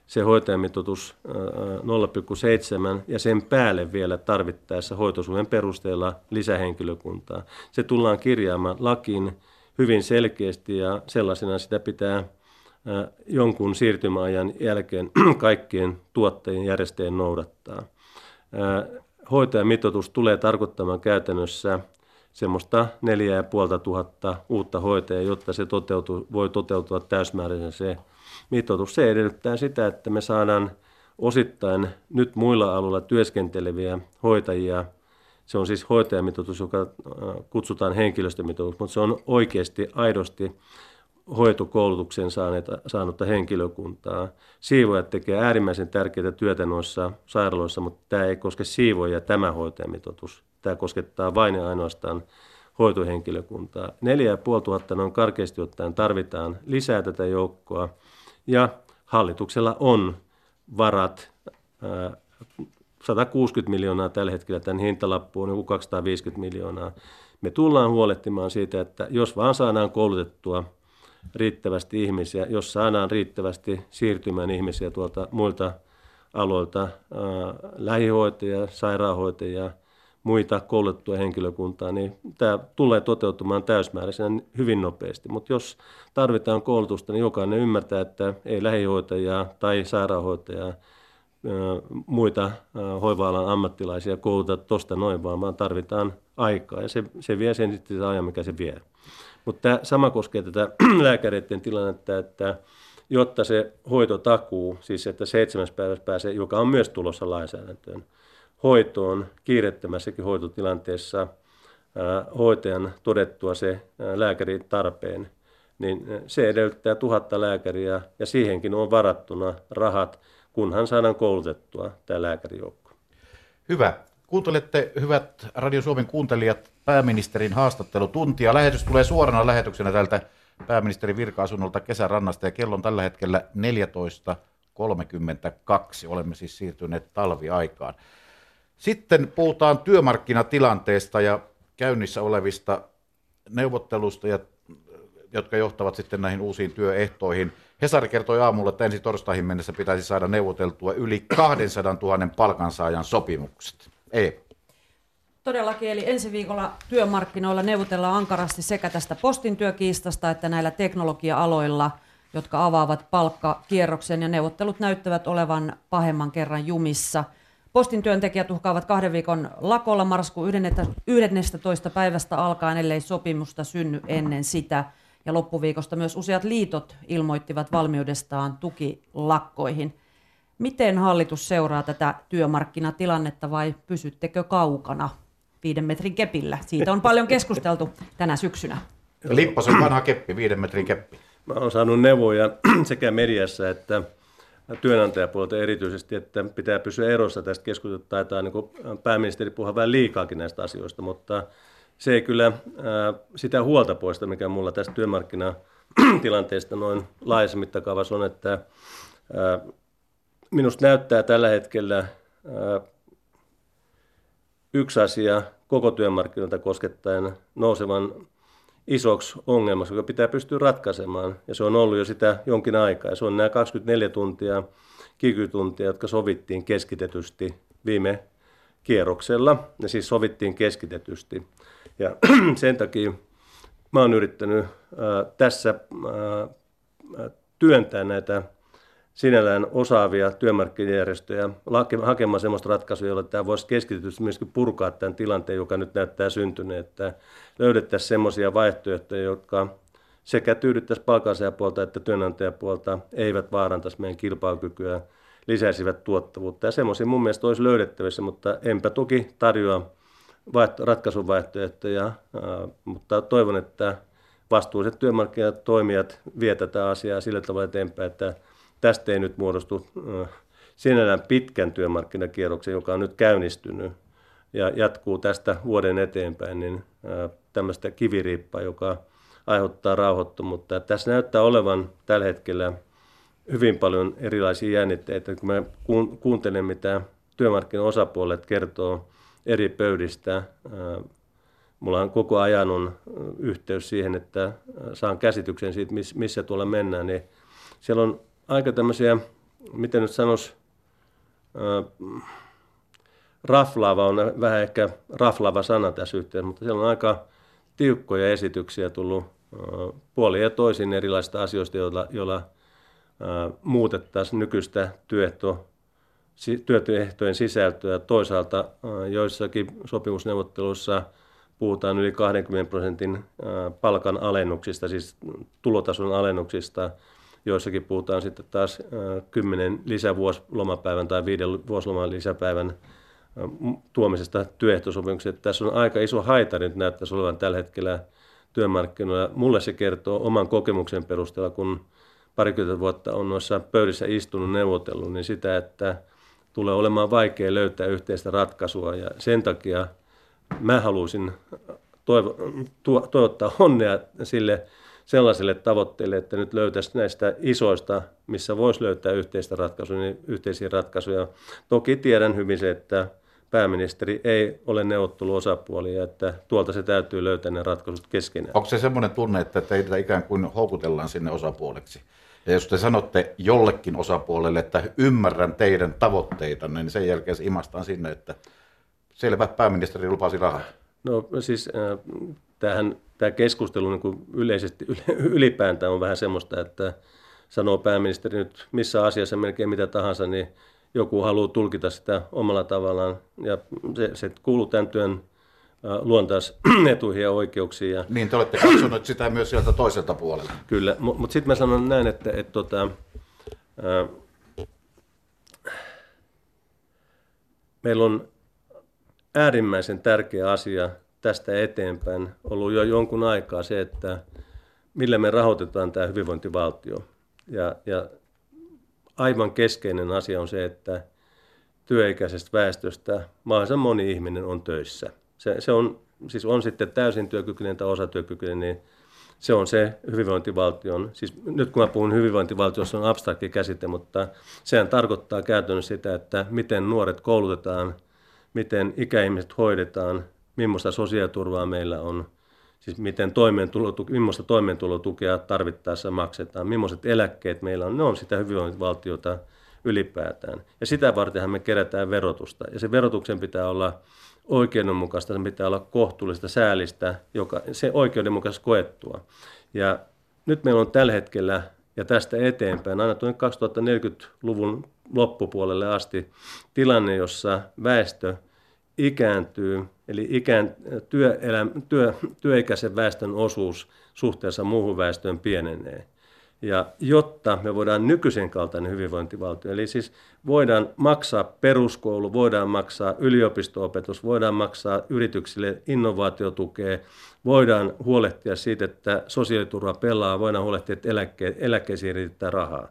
se hoitajamitoitus 0,7 ja sen päälle vielä tarvittaessa hoitosuhden perusteella lisähenkilökuntaa. Se tullaan kirjaamaan lakiin hyvin selkeästi ja sellaisena sitä pitää jonkun siirtymäajan jälkeen kaikkien tuottajien järjestäjien noudattaa. Hoitajamitoitus tulee tarkoittamaan käytännössä semmoista 4500 uutta hoitajaa, jotta se toteutuu, voi toteutua täysmääräisen se mitoitus. Se edellyttää sitä, että me saadaan osittain nyt muilla alueilla työskenteleviä hoitajia. Se on siis hoitajamitoitus, joka kutsutaan henkilöstömitoitus, mutta se on oikeasti aidosti hoitokoulutuksen saanutta henkilökuntaa. Siivojat tekee äärimmäisen tärkeää työtä noissa sairaaloissa, mutta tämä ei koske siivoja tämä hoitajamitoitus. Tämä koskettaa vain ja ainoastaan hoitohenkilökuntaa. 4500 noin karkeasti ottaen tarvitaan lisää tätä joukkoa ja hallituksella on varat 160 miljoonaa tällä hetkellä, tämän hintalappu on joku 250 miljoonaa. Me tullaan huolehtimaan siitä, että jos vaan saadaan koulutettua riittävästi ihmisiä, jos saadaan riittävästi siirtymään ihmisiä tuolta muilta aloilta, lähihoitajia, sairaanhoitajia, muita koulutettua henkilökuntaa, niin tämä tulee toteutumaan täysmääräisenä hyvin nopeasti. Mutta jos tarvitaan koulutusta, niin jokainen ymmärtää, että ei lähihoitajaa tai sairaanhoitajaa, muita hoiva-alan ammattilaisia kouluteta tuosta noin vaan, vaan tarvitaan aikaa ja se, se vie sen sitten se ajan, mikä se vie. Mutta sama koskee tätä lääkäreiden tilannetta, että jotta se hoitotakuu, siis että seitsemäs päivässä pääsee, joka on myös tulossa lainsäädäntöön, hoitoon kiirettömässäkin hoitotilanteessa hoitajan todettua se lääkärin tarpeen, niin se edellyttää tuhatta lääkäriä ja siihenkin on varattuna rahat, kunhan saadaan koulutettua tämä lääkärijoukko. Hyvä. Kuuntelette, hyvät Radio Suomen kuuntelijat, pääministerin haastattelutuntia. Lähetys tulee suorana lähetyksenä tältä pääministerin virka-asunnolta kesärannasta ja kello on tällä hetkellä 14.32. Olemme siis siirtyneet talviaikaan. Sitten puhutaan työmarkkinatilanteesta ja käynnissä olevista neuvottelusta, jotka johtavat sitten näihin uusiin työehtoihin. Hesari kertoi aamulla, että ensi torstaihin mennessä pitäisi saada neuvoteltua yli 200 000 palkansaajan sopimukset. Ei. Todellakin, eli ensi viikolla työmarkkinoilla neuvotellaan ankarasti sekä tästä postin työkiistasta että näillä teknologia-aloilla, jotka avaavat palkkakierroksen ja neuvottelut näyttävät olevan pahemman kerran jumissa. Postin työntekijät uhkaavat kahden viikon lakolla marraskuun 11. päivästä alkaen, ellei sopimusta synny ennen sitä. Ja loppuviikosta myös useat liitot ilmoittivat valmiudestaan tukilakkoihin. Miten hallitus seuraa tätä työmarkkinatilannetta vai pysyttekö kaukana viiden metrin kepillä? Siitä on paljon keskusteltu tänä syksynä. Lippasen vanha keppi, viiden metrin keppi. Mä olen saanut neuvoja sekä mediassa että työnantajapuolelta erityisesti, että pitää pysyä erossa tästä keskustelusta. Taitaa niin pääministeri puhua vähän liikaakin näistä asioista, mutta se ei kyllä sitä huolta poista, mikä mulla tästä työmarkkinatilanteesta noin laajassa mittakaavassa on, että minusta näyttää tällä hetkellä yksi asia koko työmarkkinoita koskettaen nousevan isoksi ongelmaksi, joka pitää pystyä ratkaisemaan. Ja se on ollut jo sitä jonkin aikaa. Ja se on nämä 24 tuntia, kikytuntia, jotka sovittiin keskitetysti viime kierroksella. Ne siis sovittiin keskitetysti. Ja sen takia mä oon yrittänyt tässä ää, työntää näitä sinällään osaavia työmarkkinajärjestöjä hakemaan sellaista ratkaisua, jolla tämä voisi keskitytysti myöskin purkaa tämän tilanteen, joka nyt näyttää syntyneen, että löydettäisiin sellaisia vaihtoehtoja, jotka sekä tyydyttäisi palkansaajapuolta että työnantajapuolta, eivät vaarantaisi meidän kilpailukykyä, lisäisivät tuottavuutta. Ja semmoisia mun mielestä olisi löydettävissä, mutta enpä toki tarjoa ratkaisuvaihtoehtoja, mutta toivon, että vastuulliset työmarkkinatoimijat vie tätä asiaa sillä tavalla eteenpäin, että tästä ei nyt muodostu sinällään pitkän työmarkkinakierroksen, joka on nyt käynnistynyt ja jatkuu tästä vuoden eteenpäin, niin tämmöistä kiviriippaa, joka aiheuttaa rauhoittomuutta. Tässä näyttää olevan tällä hetkellä hyvin paljon erilaisia jännitteitä. Kun mä kuuntelen, mitä työmarkkinaosapuolet kertoo eri pöydistä, mulla on koko ajan on yhteys siihen, että saan käsityksen siitä, missä tuolla mennään, niin siellä on aika tämmöisiä, miten nyt sanoisi, äh, raflaava on vähän ehkä raflaava sana tässä yhteydessä, mutta siellä on aika tiukkoja esityksiä tullut äh, puoli ja toisin erilaisista asioista, joilla, joilla äh, muutettaisiin nykyistä työehto, työehtojen sisältöä. Toisaalta äh, joissakin sopimusneuvotteluissa puhutaan yli 20 prosentin äh, palkan alennuksista, siis tulotason alennuksista – joissakin puhutaan sitten taas kymmenen lisävuosilomapäivän tai viiden vuosiloman lisäpäivän tuomisesta työehtosopimukseen. Tässä on aika iso haitari nyt näyttäisi olevan tällä hetkellä työmarkkinoilla. Mulle se kertoo oman kokemuksen perusteella, kun parikymmentä vuotta on noissa pöydissä istunut neuvotellut, niin sitä, että tulee olemaan vaikea löytää yhteistä ratkaisua ja sen takia mä haluaisin toivo, toivottaa onnea sille sellaiselle tavoitteelle, että nyt löytäisi näistä isoista, missä voisi löytää yhteistä ratkaisua, niin yhteisiä ratkaisuja. Toki tiedän hyvin se, että pääministeri ei ole neuvotteluosapuoli ja että tuolta se täytyy löytää ne ratkaisut keskenään. Onko se semmoinen tunne, että teitä ikään kuin houkutellaan sinne osapuoleksi? Ja jos te sanotte jollekin osapuolelle, että ymmärrän teidän tavoitteita, niin sen jälkeen se imastaan sinne, että selvä, pääministeri lupasi rahaa. No siis äh, tämähän tämä keskustelu niin kuin yleisesti ylipäätään on vähän semmoista, että sanoo pääministeri nyt missä asiassa melkein mitä tahansa, niin joku haluaa tulkita sitä omalla tavallaan. Ja se, se kuuluu tämän työn luontaisetuihin ja oikeuksiin. Ja... Niin, te olette katsonut sitä myös sieltä toiselta puolelta. Kyllä, mutta mut sitten mä sanon näin, että et, tota, ää, meillä on äärimmäisen tärkeä asia tästä eteenpäin ollut jo jonkun aikaa se, että millä me rahoitetaan tämä hyvinvointivaltio. Ja, ja aivan keskeinen asia on se, että työikäisestä väestöstä mahdollisimman moni ihminen on töissä. Se, se on, siis on sitten täysin työkykyinen tai osatyökykyinen, niin se on se hyvinvointivaltion, siis nyt kun mä puhun hyvinvointivaltiossa on abstrakti käsite, mutta sehän tarkoittaa käytännössä sitä, että miten nuoret koulutetaan, miten ikäihmiset hoidetaan, millaista sosiaaliturvaa meillä on, siis miten toimeentulotuke, millaista toimeentulotukea tarvittaessa maksetaan, millaiset eläkkeet meillä on, ne on sitä hyvinvointivaltiota ylipäätään. Ja sitä vartenhan me kerätään verotusta. Ja se verotuksen pitää olla oikeudenmukaista, sen pitää olla kohtuullista säälistä, joka, se oikeudenmukaisesti koettua. Ja nyt meillä on tällä hetkellä ja tästä eteenpäin, aina tuonne 2040-luvun loppupuolelle asti, tilanne, jossa väestö ikääntyy, eli ikään, työelä, työ, työikäisen väestön osuus suhteessa muuhun väestöön pienenee. Ja jotta me voidaan nykyisen kaltainen hyvinvointivaltio, eli siis voidaan maksaa peruskoulu, voidaan maksaa yliopistoopetus, voidaan maksaa yrityksille innovaatiotukea, voidaan huolehtia siitä, että sosiaaliturva pelaa, voidaan huolehtia, että eläkke- eläkkeisiin riittää rahaa.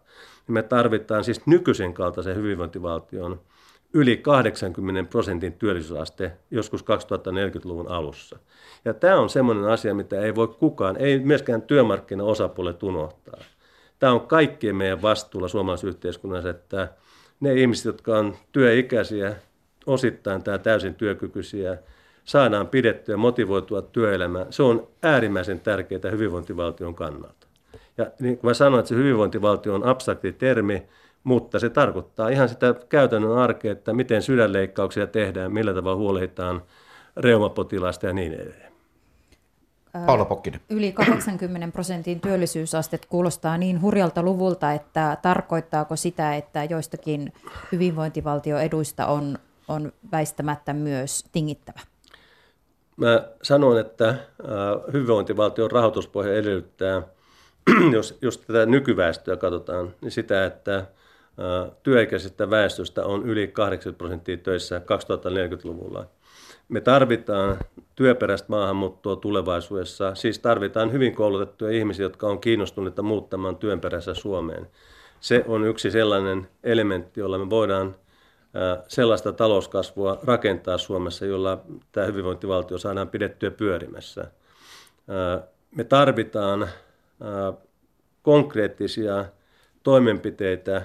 Me tarvitaan siis nykyisen kaltaisen hyvinvointivaltion yli 80 prosentin työllisyysaste joskus 2040-luvun alussa. Ja tämä on semmoinen asia, mitä ei voi kukaan, ei myöskään työmarkkinaosapuolet unohtaa. Tämä on kaikkien meidän vastuulla suomalaisessa yhteiskunnassa, että ne ihmiset, jotka on työikäisiä, osittain tämä täysin työkykyisiä, saadaan pidettyä motivoitua työelämään. Se on äärimmäisen tärkeää hyvinvointivaltion kannalta. Ja niin kuin mä sanoin, että se hyvinvointivaltio on abstrakti termi, mutta se tarkoittaa ihan sitä käytännön arkea, että miten sydänleikkauksia tehdään, millä tavalla huolehditaan reumapotilaista ja niin edelleen. Paula Pokkinen. Yli 80 prosentin työllisyysastet kuulostaa niin hurjalta luvulta, että tarkoittaako sitä, että joistakin hyvinvointivaltioeduista on, on väistämättä myös tingittävä? Mä sanon, että hyvinvointivaltion rahoituspohja edellyttää, jos, jos tätä nykyväestöä katsotaan, niin sitä, että työikäisestä väestöstä on yli 80 prosenttia töissä 2040-luvulla. Me tarvitaan työperäistä maahanmuuttoa tulevaisuudessa, siis tarvitaan hyvin koulutettuja ihmisiä, jotka on kiinnostuneita muuttamaan työn perässä Suomeen. Se on yksi sellainen elementti, jolla me voidaan sellaista talouskasvua rakentaa Suomessa, jolla tämä hyvinvointivaltio saadaan pidettyä pyörimässä. Me tarvitaan konkreettisia toimenpiteitä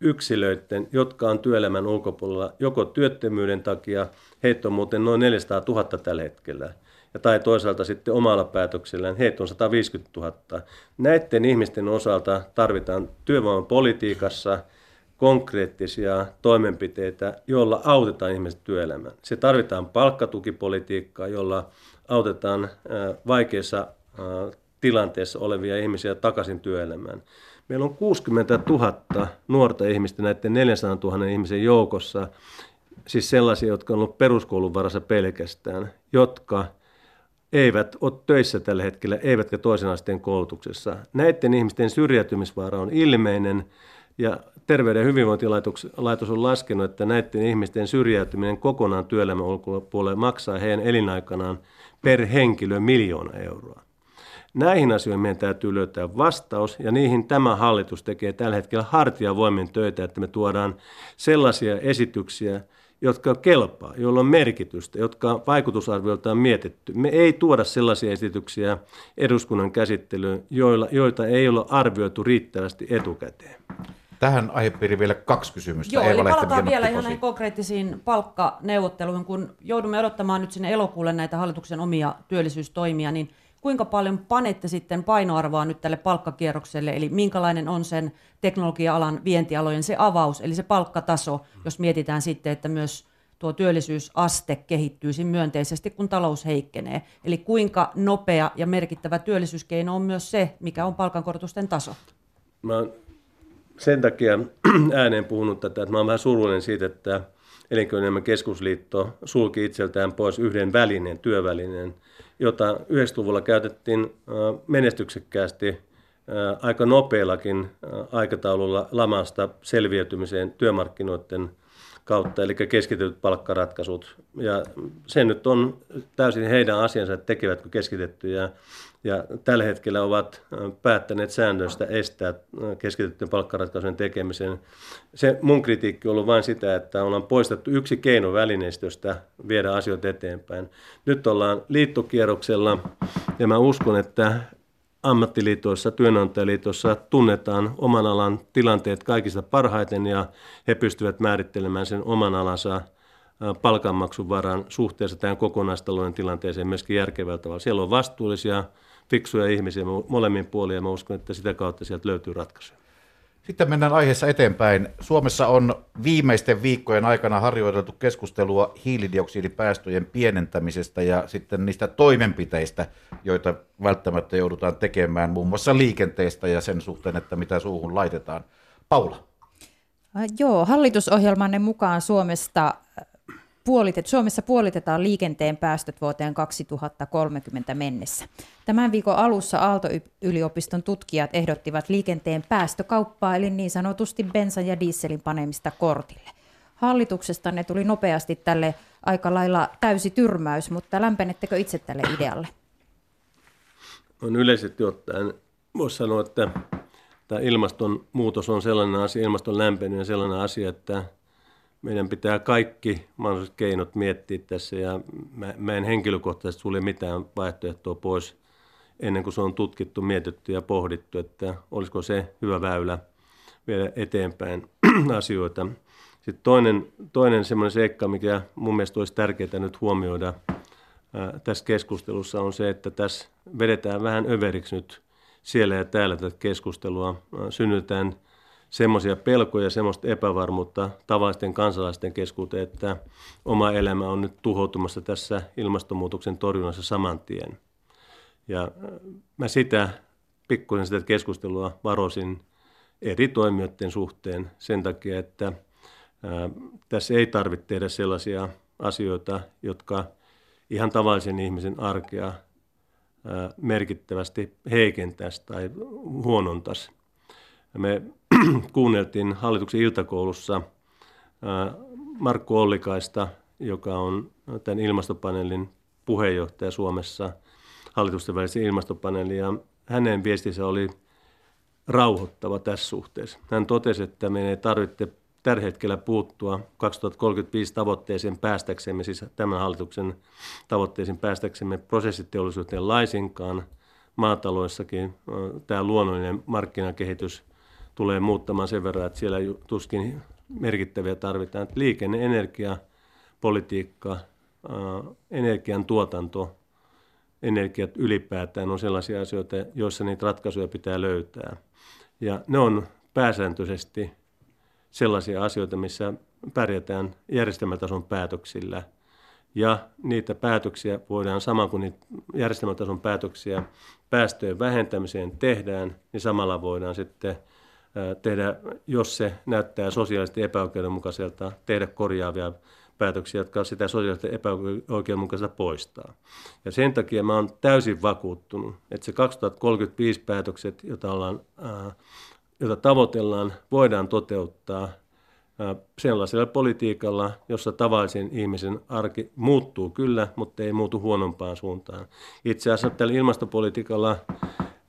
yksilöiden, jotka on työelämän ulkopuolella joko työttömyyden takia, heitä on muuten noin 400 000 tällä hetkellä, ja tai toisaalta sitten omalla päätöksellään, heitä on 150 000. Näiden ihmisten osalta tarvitaan työvoimapolitiikassa konkreettisia toimenpiteitä, joilla autetaan ihmiset työelämään. Se tarvitaan palkkatukipolitiikkaa, jolla autetaan vaikeissa tilanteessa olevia ihmisiä takaisin työelämään. Meillä on 60 000 nuorta ihmistä näiden 400 000 ihmisen joukossa, siis sellaisia, jotka on ollut peruskoulun varassa pelkästään, jotka eivät ole töissä tällä hetkellä, eivätkä toisen asteen koulutuksessa. Näiden ihmisten syrjäytymisvaara on ilmeinen, ja Terveyden ja hyvinvointilaitos on laskenut, että näiden ihmisten syrjäytyminen kokonaan työelämän ulkopuolelle maksaa heidän elinaikanaan per henkilö miljoona euroa. Näihin asioihin meidän täytyy löytää vastaus, ja niihin tämä hallitus tekee tällä hetkellä hartiavoimin töitä, että me tuodaan sellaisia esityksiä, jotka kelpaa, joilla on merkitystä, jotka vaikutusarvioilta on mietitty. Me ei tuoda sellaisia esityksiä eduskunnan käsittelyyn, joilla, joita ei ole arvioitu riittävästi etukäteen. Tähän aihepiiriin vielä kaksi kysymystä. Joo, Eeva eli palataan vielä ihan näihin konkreettisiin palkkaneuvotteluihin. Kun joudumme odottamaan nyt sinne elokuulle näitä hallituksen omia työllisyystoimia, niin kuinka paljon panette sitten painoarvoa nyt tälle palkkakierrokselle, eli minkälainen on sen teknologia-alan vientialojen se avaus, eli se palkkataso, jos mietitään sitten, että myös tuo työllisyysaste kehittyisi myönteisesti, kun talous heikkenee. Eli kuinka nopea ja merkittävä työllisyyskeino on myös se, mikä on palkankorotusten taso? Mä oon sen takia ääneen puhunut tätä, että mä oon vähän surullinen siitä, että Elinkeinoelämän keskusliitto sulki itseltään pois yhden välineen, työvälineen, jota 90-luvulla käytettiin menestyksekkäästi aika nopeallakin aikataululla lamasta selviytymiseen työmarkkinoiden kautta, eli keskityt palkkaratkaisut. Ja se nyt on täysin heidän asiansa, että tekevätkö keskitettyjä ja tällä hetkellä ovat päättäneet säännöistä estää keskitettyjen palkkaratkaisujen tekemisen. Se mun kritiikki on ollut vain sitä, että ollaan poistettu yksi keino välineistöstä viedä asioita eteenpäin. Nyt ollaan liittokierroksella ja mä uskon, että ammattiliitoissa, työnantajaliitoissa tunnetaan oman alan tilanteet kaikista parhaiten ja he pystyvät määrittelemään sen oman alansa palkanmaksun varan suhteessa tähän kokonaistalouden tilanteeseen myöskin järkevällä tavalla. Siellä on vastuullisia fiksuja ihmisiä molemmin puolin ja mä uskon, että sitä kautta sieltä löytyy ratkaisuja. Sitten mennään aiheessa eteenpäin. Suomessa on viimeisten viikkojen aikana harjoiteltu keskustelua hiilidioksidipäästöjen pienentämisestä ja sitten niistä toimenpiteistä, joita välttämättä joudutaan tekemään muun muassa liikenteestä ja sen suhteen, että mitä suuhun laitetaan. Paula. Äh, joo, hallitusohjelmanne mukaan Suomesta puolitet, Suomessa puolitetaan liikenteen päästöt vuoteen 2030 mennessä. Tämän viikon alussa Aalto-yliopiston tutkijat ehdottivat liikenteen päästökauppaa, eli niin sanotusti bensan ja dieselin panemista kortille. Hallituksesta ne tuli nopeasti tälle aika lailla täysi tyrmäys, mutta lämpenettekö itse tälle idealle? On yleisesti ottaen, voisi sanoa, että tämä ilmastonmuutos on sellainen asia, ilmaston lämpeneminen sellainen asia, että meidän pitää kaikki mahdolliset keinot miettiä tässä ja mä, mä en henkilökohtaisesti sulle mitään vaihtoehtoa pois ennen kuin se on tutkittu, mietitty ja pohdittu, että olisiko se hyvä väylä viedä eteenpäin asioita. Sitten toinen, toinen semmoinen seikka, mikä mun mielestä olisi tärkeää nyt huomioida ää, tässä keskustelussa on se, että tässä vedetään vähän överiksi nyt siellä ja täällä tätä keskustelua. Synnytään semmoisia pelkoja, semmoista epävarmuutta tavallisten kansalaisten keskuuteen, että oma elämä on nyt tuhoutumassa tässä ilmastonmuutoksen torjunnassa saman tien. Ja äh, mä sitä pikkuisen sitä keskustelua varoisin eri toimijoiden suhteen sen takia, että ää, äh, tässä ei tarvitse tehdä sellaisia asioita, jotka ihan tavallisen ihmisen arkea ää, äh, merkittävästi heikentäisi tai huonontaisi. Me kuunneltiin hallituksen iltakoulussa Markku Ollikaista, joka on tämän ilmastopaneelin puheenjohtaja Suomessa, hallitusten välisen ilmastopaneelin, ja hänen viestinsä oli rauhoittava tässä suhteessa. Hän totesi, että meidän ei tarvitse tällä hetkellä puuttua 2035 tavoitteeseen päästäksemme, siis tämän hallituksen tavoitteeseen päästäksemme prosessiteollisuuteen laisinkaan. Maataloissakin tämä luonnollinen markkinakehitys tulee muuttamaan sen verran, että siellä tuskin merkittäviä tarvitaan. Liikenne, energia, politiikka, energian tuotanto, energiat ylipäätään on sellaisia asioita, joissa niitä ratkaisuja pitää löytää. Ja ne on pääsääntöisesti sellaisia asioita, missä pärjätään järjestelmätason päätöksillä. Ja niitä päätöksiä voidaan, sama kuin niitä järjestelmätason päätöksiä päästöjen vähentämiseen tehdään, niin samalla voidaan sitten tehdä, jos se näyttää sosiaalisesti epäoikeudenmukaiselta, tehdä korjaavia päätöksiä, jotka sitä sosiaalisesti epäoikeudenmukaista poistaa. Ja sen takia mä olen täysin vakuuttunut, että se 2035 päätökset, joita, ollaan, joita tavoitellaan, voidaan toteuttaa sellaisella politiikalla, jossa tavallisen ihmisen arki muuttuu kyllä, mutta ei muutu huonompaan suuntaan. Itse asiassa tällä ilmastopolitiikalla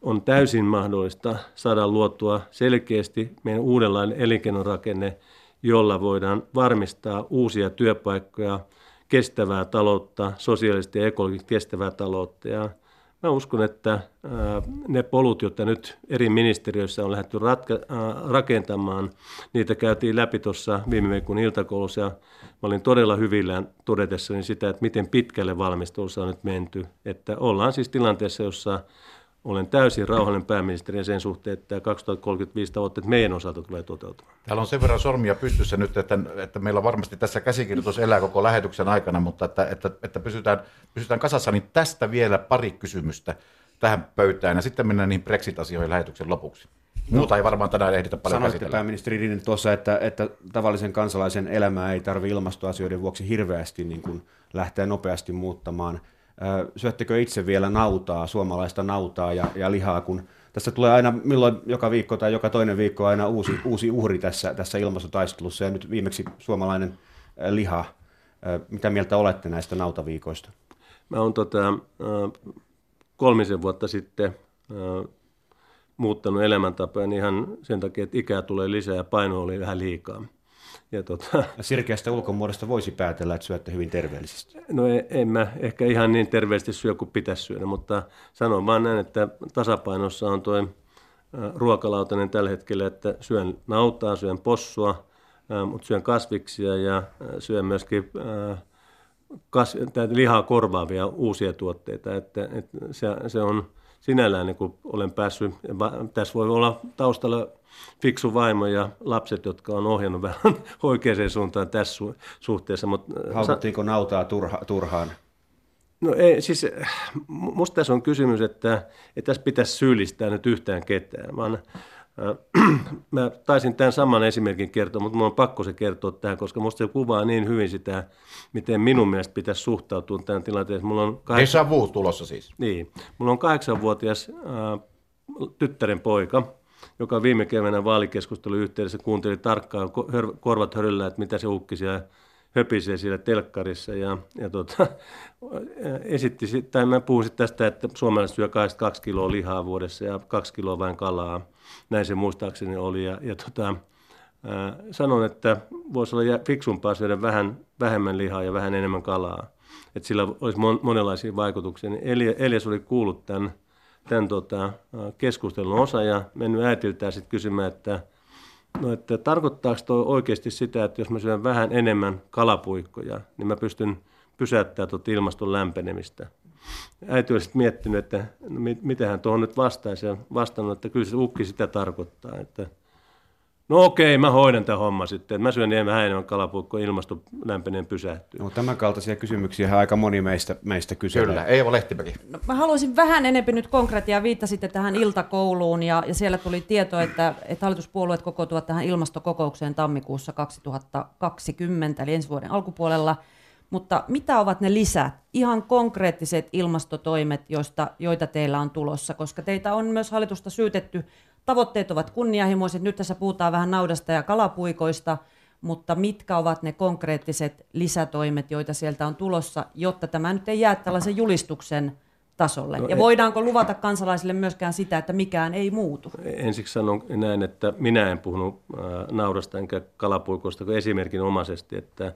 on täysin mahdollista saada luotua selkeästi meidän uudenlainen elinkeinorakenne, jolla voidaan varmistaa uusia työpaikkoja, kestävää taloutta, sosiaalisesti ja ekologisesti kestävää taloutta. Ja mä uskon, että ne polut, joita nyt eri ministeriöissä on lähdetty ratka- rakentamaan, niitä käytiin läpi tuossa viime viikon iltakoulussa. Ja mä olin todella hyvillään todetessani sitä, että miten pitkälle valmistelussa on nyt menty. Että ollaan siis tilanteessa, jossa olen täysin rauhallinen pääministeri sen suhteen, että 2035 tavoitteet meidän osalta tulee toteutumaan. Täällä on sen verran sormia pystyssä nyt, että, että meillä varmasti tässä käsikirjoitus elää koko lähetyksen aikana, mutta että, että, että pysytään, pysytään kasassa, niin tästä vielä pari kysymystä tähän pöytään ja sitten mennään niihin Brexit-asioihin lähetyksen lopuksi. Muuta no, ei varmaan tänään ehditä paljon Sanoitte käsitellä. pääministeri Rinne tuossa, että, että tavallisen kansalaisen elämää ei tarvitse ilmastoasioiden vuoksi hirveästi niin kuin lähteä nopeasti muuttamaan – syöttekö itse vielä nautaa, suomalaista nautaa ja, ja lihaa, kun tässä tulee aina milloin joka viikko tai joka toinen viikko aina uusi, uusi uhri tässä, tässä ilmastotaistelussa ja nyt viimeksi suomalainen liha. Mitä mieltä olette näistä nautaviikoista? Mä oon tota, kolmisen vuotta sitten muuttanut elämäntapaa ihan sen takia, että ikää tulee lisää ja paino oli vähän liikaa. Ja tota... Sirkeästä ulkomuodosta voisi päätellä, että syötte hyvin terveellisesti. No en, en mä ehkä ihan niin terveellisesti syö kuin pitäisi syödä, mutta sanon vaan näin, että tasapainossa on tuo ruokalautainen tällä hetkellä, että syön nautaa, syön possua, mutta syön kasviksia ja syön myöskin kas, lihaa korvaavia uusia tuotteita. Että, että se, se on sinällään niin kuin olen päässyt, tässä voi olla taustalla fiksu vaimo ja lapset, jotka on ohjannut vähän oikeaan suuntaan tässä suhteessa. Mutta, Haukuttiinko nautaa turha, turhaan? No ei, siis musta tässä on kysymys, että, että tässä pitäisi syyllistää nyt yhtään ketään, vaan äh, mä taisin tämän saman esimerkin kertoa, mutta mulla on pakko se kertoa tähän, koska musta se kuvaa niin hyvin sitä, miten minun mielestä pitäisi suhtautua tähän tilanteeseen. Mulla on kahdeksan... Deja tulossa siis. Niin. Mulla on kahdeksanvuotias äh, tyttären poika, joka viime keväänä vaalikeskustelun yhteydessä kuunteli tarkkaan korvat höröllä, että mitä se ukki siellä höpisee siellä telkkarissa ja, ja tota, esitti, tai mä puhun tästä, että suomalaiset syö 82 kiloa lihaa vuodessa ja 2 kiloa vain kalaa. Näin se muistaakseni oli. Ja, ja tota, ää, sanon, että voisi olla fiksumpaa syödä vähän vähemmän lihaa ja vähän enemmän kalaa. Että sillä olisi mon, monenlaisia vaikutuksia. Niin Elias oli kuullut tämän, tämän tota, keskustelun osa ja mennyt äitiltään sitten kysymään, että No, että tarkoittaako tuo oikeasti sitä, että jos mä syön vähän enemmän kalapuikkoja, niin mä pystyn pysäyttämään tuota ilmaston lämpenemistä. Äiti olisi miettinyt, että no, miten hän tuohon nyt vastaisi ja vastannut, että kyllä se ukki sitä tarkoittaa, että – No okei, mä hoidan tämän homman sitten. Mä syön niin vähän enemmän kalapuikkoa, ilmasto lämpeneen pysähtyy. No, tämän kaltaisia kysymyksiä aika moni meistä, meistä kysyy. Kyllä, Eeva Lehtimäki. No, mä haluaisin vähän enemmän nyt konkreettia. Viittasitte tähän iltakouluun ja, ja siellä tuli tieto, että, että hallituspuolueet kokoontuvat tähän ilmastokokoukseen tammikuussa 2020, eli ensi vuoden alkupuolella. Mutta mitä ovat ne lisät, ihan konkreettiset ilmastotoimet, joista, joita teillä on tulossa? Koska teitä on myös hallitusta syytetty tavoitteet ovat kunnianhimoiset. Nyt tässä puhutaan vähän naudasta ja kalapuikoista, mutta mitkä ovat ne konkreettiset lisätoimet, joita sieltä on tulossa, jotta tämä nyt ei jää tällaisen julistuksen tasolle? No ja voidaanko luvata kansalaisille myöskään sitä, että mikään ei muutu? Ensiksi sanon näin, että minä en puhunut naudasta enkä kalapuikoista kuin esimerkinomaisesti, että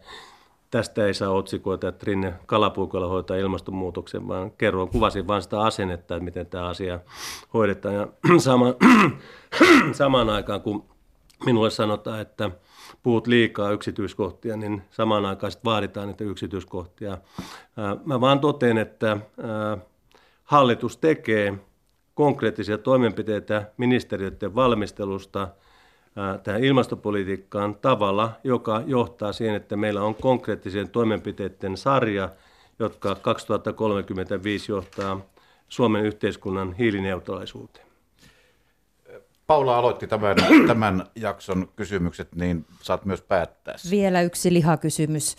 tästä ei saa otsikoita, että Rinne kalapuikolla hoitaa ilmastonmuutoksen, vaan kerron, kuvasin vain sitä asennetta, että miten tämä asia hoidetaan. Ja sama, samaan aikaan, kun minulle sanotaan, että puhut liikaa yksityiskohtia, niin samaan aikaan vaaditaan niitä yksityiskohtia. Mä vaan totean, että hallitus tekee konkreettisia toimenpiteitä ministeriöiden valmistelusta – tähän ilmastopolitiikkaan tavalla, joka johtaa siihen, että meillä on konkreettisen toimenpiteiden sarja, jotka 2035 johtaa Suomen yhteiskunnan hiilineutraalisuuteen. Paula aloitti tämän, tämän jakson kysymykset, niin saat myös päättää. Vielä yksi lihakysymys.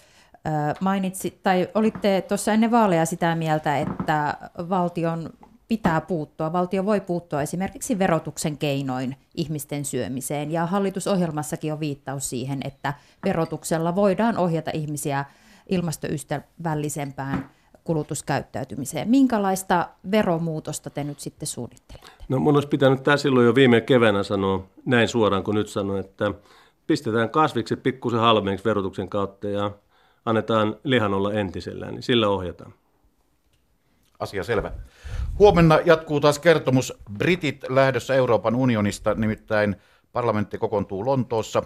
Mainitsi, tai olitte tuossa ennen vaaleja sitä mieltä, että valtion pitää puuttua. Valtio voi puuttua esimerkiksi verotuksen keinoin ihmisten syömiseen, ja hallitusohjelmassakin on viittaus siihen, että verotuksella voidaan ohjata ihmisiä ilmastoystävällisempään kulutuskäyttäytymiseen. Minkälaista veromuutosta te nyt sitten suunnittelette? No mun olisi pitänyt tämä silloin jo viime keväänä sanoa näin suoraan kuin nyt sanon, että pistetään kasviksi pikkusen halvemmaksi verotuksen kautta ja annetaan lihan olla entisellään, niin sillä ohjataan. Asia selvä. Huomenna jatkuu taas kertomus Britit lähdössä Euroopan unionista, nimittäin parlamentti kokoontuu Lontoossa.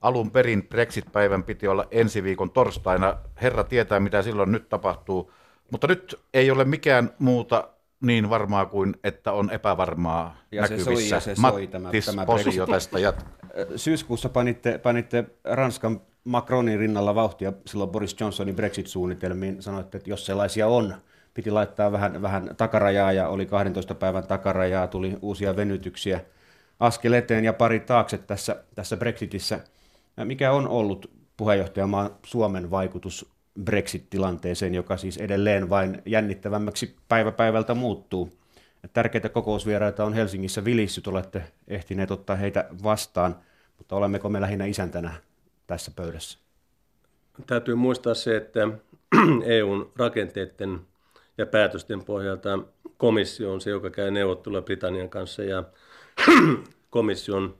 Alun perin Brexit-päivän piti olla ensi viikon torstaina. Herra tietää, mitä silloin nyt tapahtuu. Mutta nyt ei ole mikään muuta niin varmaa kuin, että on epävarmaa ja näkyvissä. Se soi, ja se soi, tämä, tämä Posio tästä jat... Syyskuussa panitte, panitte Ranskan Macronin rinnalla vauhtia silloin Boris Johnsonin Brexit-suunnitelmiin. Sanoitte, että jos sellaisia on, piti laittaa vähän, vähän takarajaa ja oli 12 päivän takarajaa, tuli uusia venytyksiä askel eteen ja pari taakse tässä, tässä Brexitissä. Mikä on ollut puheenjohtajamaan Suomen vaikutus Brexit-tilanteeseen, joka siis edelleen vain jännittävämmäksi päivä päivältä muuttuu? Tärkeitä kokousvieraita on Helsingissä vilissyt, olette ehtineet ottaa heitä vastaan, mutta olemmeko me lähinnä isäntänä tässä pöydässä? Täytyy muistaa se, että EUn rakenteiden ja päätösten pohjalta komissio on se, joka käy neuvottelua Britannian kanssa ja komission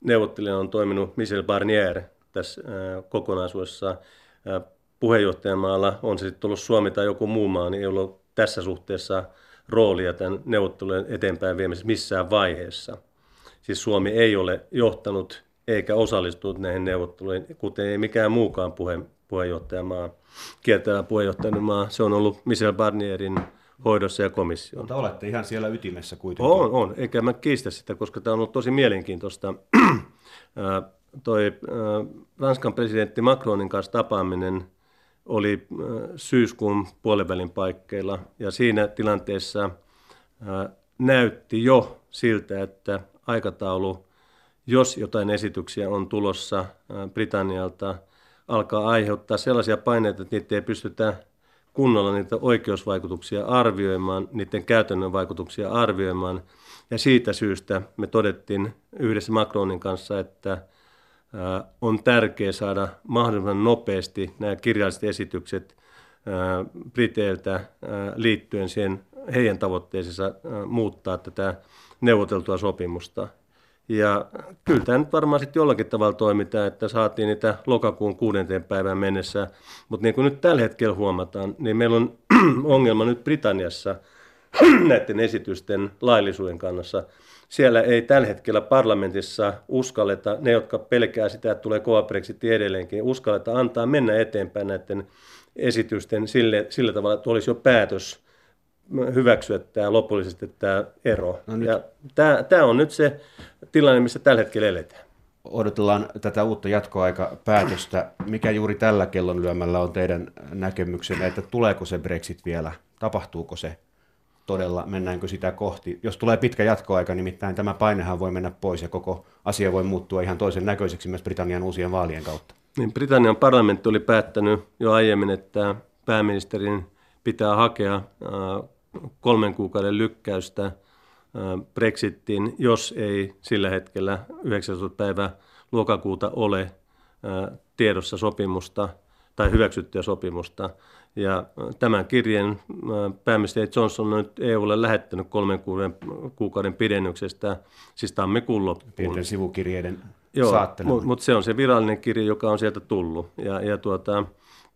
neuvottelijana on toiminut Michel Barnier tässä kokonaisuudessa. Puheenjohtajamaalla on se sitten ollut Suomi tai joku muu maa, niin ei ollut tässä suhteessa roolia tämän neuvottelujen eteenpäin viemisessä missään vaiheessa. Siis Suomi ei ole johtanut eikä osallistunut näihin neuvotteluihin, kuten ei mikään muukaan puhe, puheenjohtajamaa, kiertävä puheenjohtajamaa. Se on ollut Michel Barnierin hoidossa ja komissio. Mutta olette ihan siellä ytimessä kuitenkin. On, on. Eikä mä kiistä sitä, koska tämä on ollut tosi mielenkiintoista. toi Ranskan presidentti Macronin kanssa tapaaminen oli syyskuun puolivälin paikkeilla ja siinä tilanteessa näytti jo siltä, että aikataulu, jos jotain esityksiä on tulossa Britannialta, alkaa aiheuttaa sellaisia paineita, että niitä ei pystytä kunnolla niitä oikeusvaikutuksia arvioimaan, niiden käytännön vaikutuksia arvioimaan. Ja siitä syystä me todettiin yhdessä Macronin kanssa, että on tärkeää saada mahdollisimman nopeasti nämä kirjalliset esitykset Briteiltä liittyen siihen heidän tavoitteeseensa muuttaa tätä neuvoteltua sopimusta. Ja kyllä tämä nyt varmaan sitten jollakin tavalla toimitaan, että saatiin niitä lokakuun kuudenteen päivän mennessä. Mutta niin kuin nyt tällä hetkellä huomataan, niin meillä on ongelma nyt Britanniassa näiden esitysten laillisuuden kannassa. Siellä ei tällä hetkellä parlamentissa uskalleta, ne jotka pelkää sitä, että tulee kova Brexit edelleenkin, uskalleta antaa mennä eteenpäin näiden esitysten sille, sillä tavalla, että olisi jo päätös hyväksyä tämä lopullisesti tämä ero. No ja tämä, tämä on nyt se tilanne, missä tällä hetkellä eletään. Odotellaan tätä uutta jatkoaikapäätöstä. Mikä juuri tällä kellonlyömällä on teidän näkemyksenne, että tuleeko se Brexit vielä? Tapahtuuko se todella? Mennäänkö sitä kohti? Jos tulee pitkä jatkoaika, nimittäin tämä painehan voi mennä pois ja koko asia voi muuttua ihan toisen näköiseksi myös Britannian uusien vaalien kautta. Niin, Britannian parlamentti oli päättänyt jo aiemmin, että pääministerin pitää hakea kolmen kuukauden lykkäystä Brexittiin, jos ei sillä hetkellä 19. päivä lokakuuta ole tiedossa sopimusta tai hyväksyttyä sopimusta. Ja tämän kirjeen pääministeri Johnson on nyt EUlle lähettänyt kolmen kuukauden pidennyksestä, siis tammikuun loppuun. Pienten sivukirjeiden Joo, mutta mut se on se virallinen kirja, joka on sieltä tullut. Ja, ja tuota,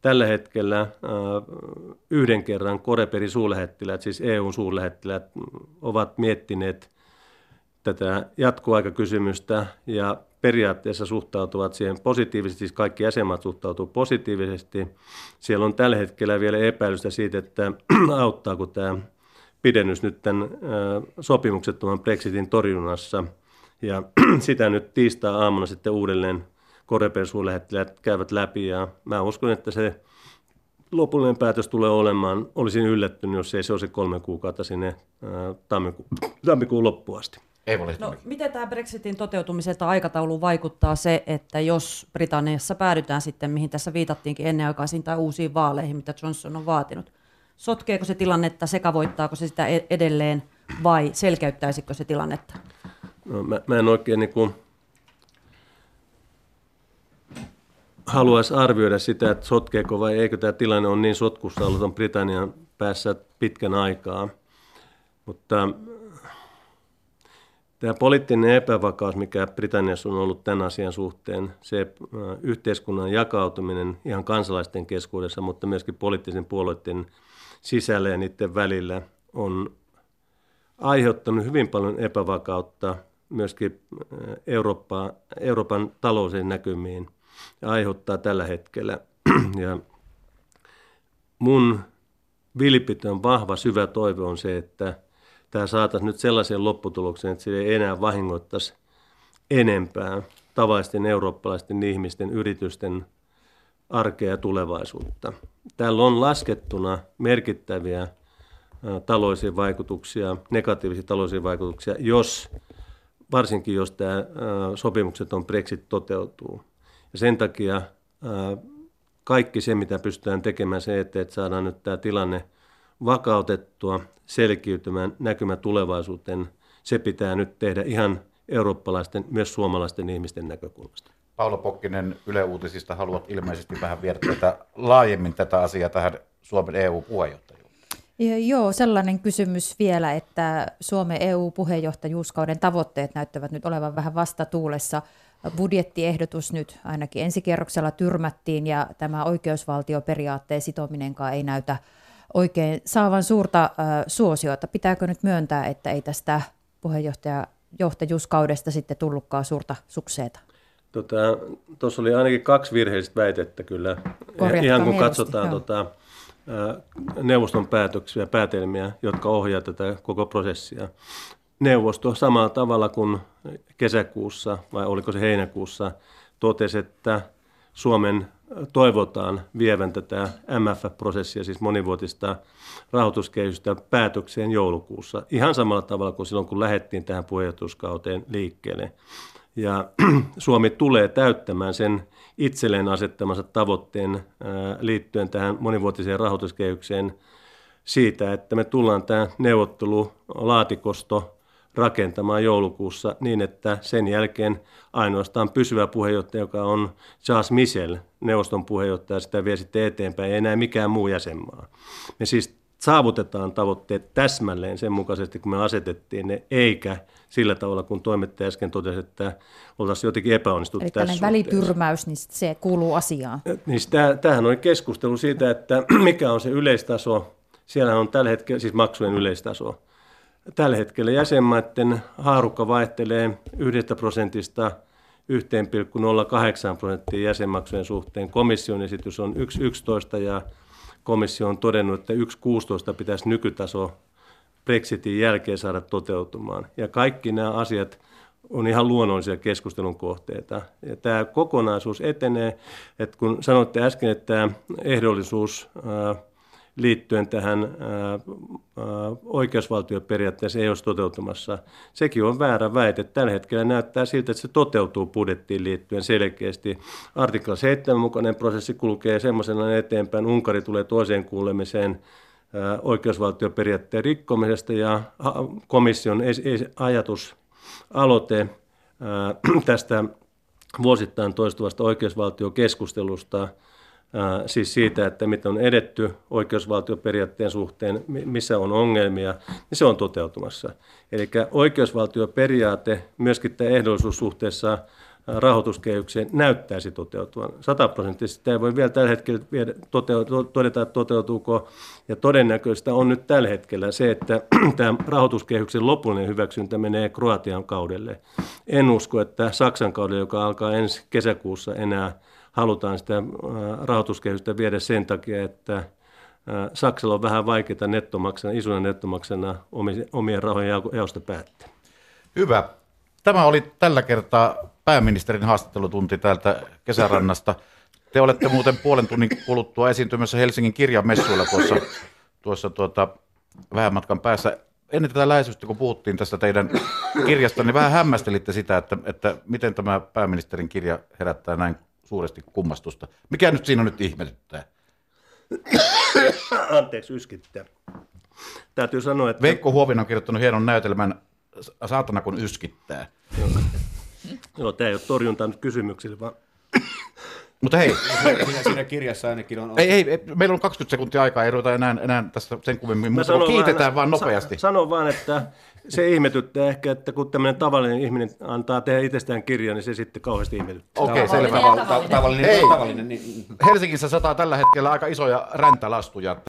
tällä hetkellä äh, yhden kerran Koreperin suurlähettiläät, siis EUn suurlähettiläät, ovat miettineet tätä jatkoaikakysymystä ja periaatteessa suhtautuvat siihen positiivisesti, siis kaikki jäsenmaat suhtautuvat positiivisesti. Siellä on tällä hetkellä vielä epäilystä siitä, että auttaako tämä pidennys nyt tämän äh, sopimuksettoman Brexitin torjunnassa. Ja sitä nyt tiistaa-aamuna sitten uudelleen Koreper suurlähettiläät käyvät läpi ja mä uskon, että se lopullinen päätös tulee olemaan, olisin yllättynyt, jos ei se olisi kolme kuukautta sinne tammikuun, tammikuun loppuun asti. Ei no, miten tämä Brexitin toteutumisen tai aikatauluun vaikuttaa se, että jos Britanniassa päädytään sitten, mihin tässä viitattiinkin ennenaikaisiin tai uusiin vaaleihin, mitä Johnson on vaatinut, sotkeeko se tilannetta, sekavoittaako se sitä e- edelleen vai selkeyttäisikö se tilannetta? No, mä, mä en oikein niin kuin haluaisi arvioida sitä, että sotkeeko vai eikö tämä tilanne on niin sotkussa ollut on Britannian päässä pitkän aikaa. Mutta tämä poliittinen epävakaus, mikä Britanniassa on ollut tämän asian suhteen, se äh, yhteiskunnan jakautuminen ihan kansalaisten keskuudessa, mutta myöskin poliittisen puolueiden sisällä ja niiden välillä on aiheuttanut hyvin paljon epävakautta myöskin äh, Eurooppa, Euroopan talousen näkymiin aiheuttaa tällä hetkellä. Ja mun vilpitön, vahva, syvä toive on se, että tämä saataisiin nyt sellaiseen lopputulokseen, että se ei enää vahingoittaisi enempää tavallisten eurooppalaisten ihmisten, yritysten arkea ja tulevaisuutta. Täällä on laskettuna merkittäviä taloudellisia vaikutuksia, negatiivisia taloudellisia vaikutuksia, jos, varsinkin jos tämä sopimukset on Brexit toteutuu. Ja sen takia kaikki se, mitä pystytään tekemään se, että saadaan nyt tämä tilanne vakautettua, selkiytymään, näkymä tulevaisuuteen, se pitää nyt tehdä ihan eurooppalaisten, myös suomalaisten ihmisten näkökulmasta. Paula Pokkinen Yle Uutisista haluat ilmeisesti vähän viedä tätä, laajemmin tätä asiaa tähän Suomen EU-puheenjohtajuuteen. Joo, sellainen kysymys vielä, että Suomen EU-puheenjohtajuuskauden tavoitteet näyttävät nyt olevan vähän vastatuulessa budjettiehdotus nyt ainakin ensikierroksella tyrmättiin ja tämä oikeusvaltioperiaatteen sitominenkaan ei näytä oikein saavan suurta suosiota. Pitääkö nyt myöntää, että ei tästä puheenjohtajuuskaudesta sitten tullutkaan suurta sukseeta? Tuossa tota, oli ainakin kaksi virheistä väitettä kyllä. Korjatkaa Ihan kun katsotaan tota, neuvoston päätöksiä ja päätelmiä, jotka ohjaavat tätä koko prosessia. Neuvosto samalla tavalla kuin kesäkuussa, vai oliko se heinäkuussa, totesi, että Suomen toivotaan vievän tätä MF-prosessia, siis monivuotista rahoituskehystä päätökseen joulukuussa. Ihan samalla tavalla kuin silloin, kun lähdettiin tähän puheenjohtajuuskauteen liikkeelle. Ja Suomi tulee täyttämään sen itselleen asettamansa tavoitteen liittyen tähän monivuotiseen rahoituskehykseen siitä, että me tullaan tämä neuvottelulaatikosto rakentamaan joulukuussa niin, että sen jälkeen ainoastaan pysyvä puheenjohtaja, joka on Charles Michel, neuvoston puheenjohtaja, sitä vie sitten eteenpäin, ei enää mikään muu jäsenmaa. Me siis saavutetaan tavoitteet täsmälleen sen mukaisesti, kun me asetettiin ne, eikä sillä tavalla, kun toimittaja äsken totesi, että oltaisiin jotenkin epäonnistuttu Eli tässä välityrmäys, niin se kuuluu asiaan. Niin tämähän on keskustelu siitä, että mikä on se yleistaso. Siellä on tällä hetkellä siis maksujen yleistaso. Tällä hetkellä jäsenmaiden haarukka vaihtelee yhdestä prosentista 1,08 prosenttia jäsenmaksujen suhteen. Komission esitys on 1,11 ja komissio on todennut, että 1,16 pitäisi nykytaso Brexitin jälkeen saada toteutumaan. Ja kaikki nämä asiat on ihan luonnollisia keskustelun kohteita. Ja tämä kokonaisuus etenee, että kun sanoitte äsken, että tämä ehdollisuus liittyen tähän oikeusvaltioperiaatteeseen ei olisi toteutumassa. Sekin on väärä väite. Tällä hetkellä näyttää siltä, että se toteutuu budjettiin liittyen selkeästi. Artikla 7 mukainen prosessi kulkee semmoisena eteenpäin. Unkari tulee toiseen kuulemiseen oikeusvaltioperiaatteen rikkomisesta ja komission ajatus aloite tästä vuosittain toistuvasta oikeusvaltiokeskustelusta, siis siitä, että miten on edetty oikeusvaltioperiaatteen suhteen, missä on ongelmia, niin se on toteutumassa. Eli oikeusvaltioperiaate myöskin tämä ehdollisuussuhteessa rahoituskehykseen näyttäisi toteutuvan. Sataprosenttisesti sitä ei voi vielä tällä hetkellä todeta, että toteutuuko. Ja todennäköistä on nyt tällä hetkellä se, että tämä rahoituskehyksen lopullinen hyväksyntä menee Kroatian kaudelle. En usko, että Saksan kaudelle, joka alkaa ensi kesäkuussa enää, halutaan sitä rahoituskehystä viedä sen takia, että Saksalla on vähän vaikeaa nettomaksana, isona nettomaksana omien rahojen jaosta päättää. Hyvä. Tämä oli tällä kertaa pääministerin haastattelutunti täältä kesärannasta. Te olette muuten puolen tunnin kuluttua esiintymässä Helsingin kirjamessuilla tuossa, tuossa tuota, vähän matkan päässä. Ennen tätä läheisyystä, kun puhuttiin tästä teidän kirjasta, niin vähän hämmästelitte sitä, että, että miten tämä pääministerin kirja herättää näin suuresti kummastusta. Mikä nyt siinä nyt ihmetyttää? Anteeksi, yskittää. Täytyy sanoa, että... Veikko Huovinen on kirjoittanut hienon näytelmän Saatana kun yskittää. Joo, tämä ei ole torjunta nyt kysymyksille, vaan... Mutta hei. Siinä, siinä kirjassa ainakin on... Ei, ei, meillä on 20 sekuntia aikaa, ei ruveta enää, enää tässä sen kummemmin, mutta kiitetään vaan, vaan nopeasti. Sanon vaan, että se ihmetyttää ehkä, että kun tämmöinen tavallinen ihminen antaa tehdä itsestään kirjan, niin se sitten kauheasti ihmetyttää. Okei, okay, selvä. Tavallinen, tavallinen, Hei, tavallinen, niin... Helsingissä sataa tällä hetkellä aika isoja räntälastuja.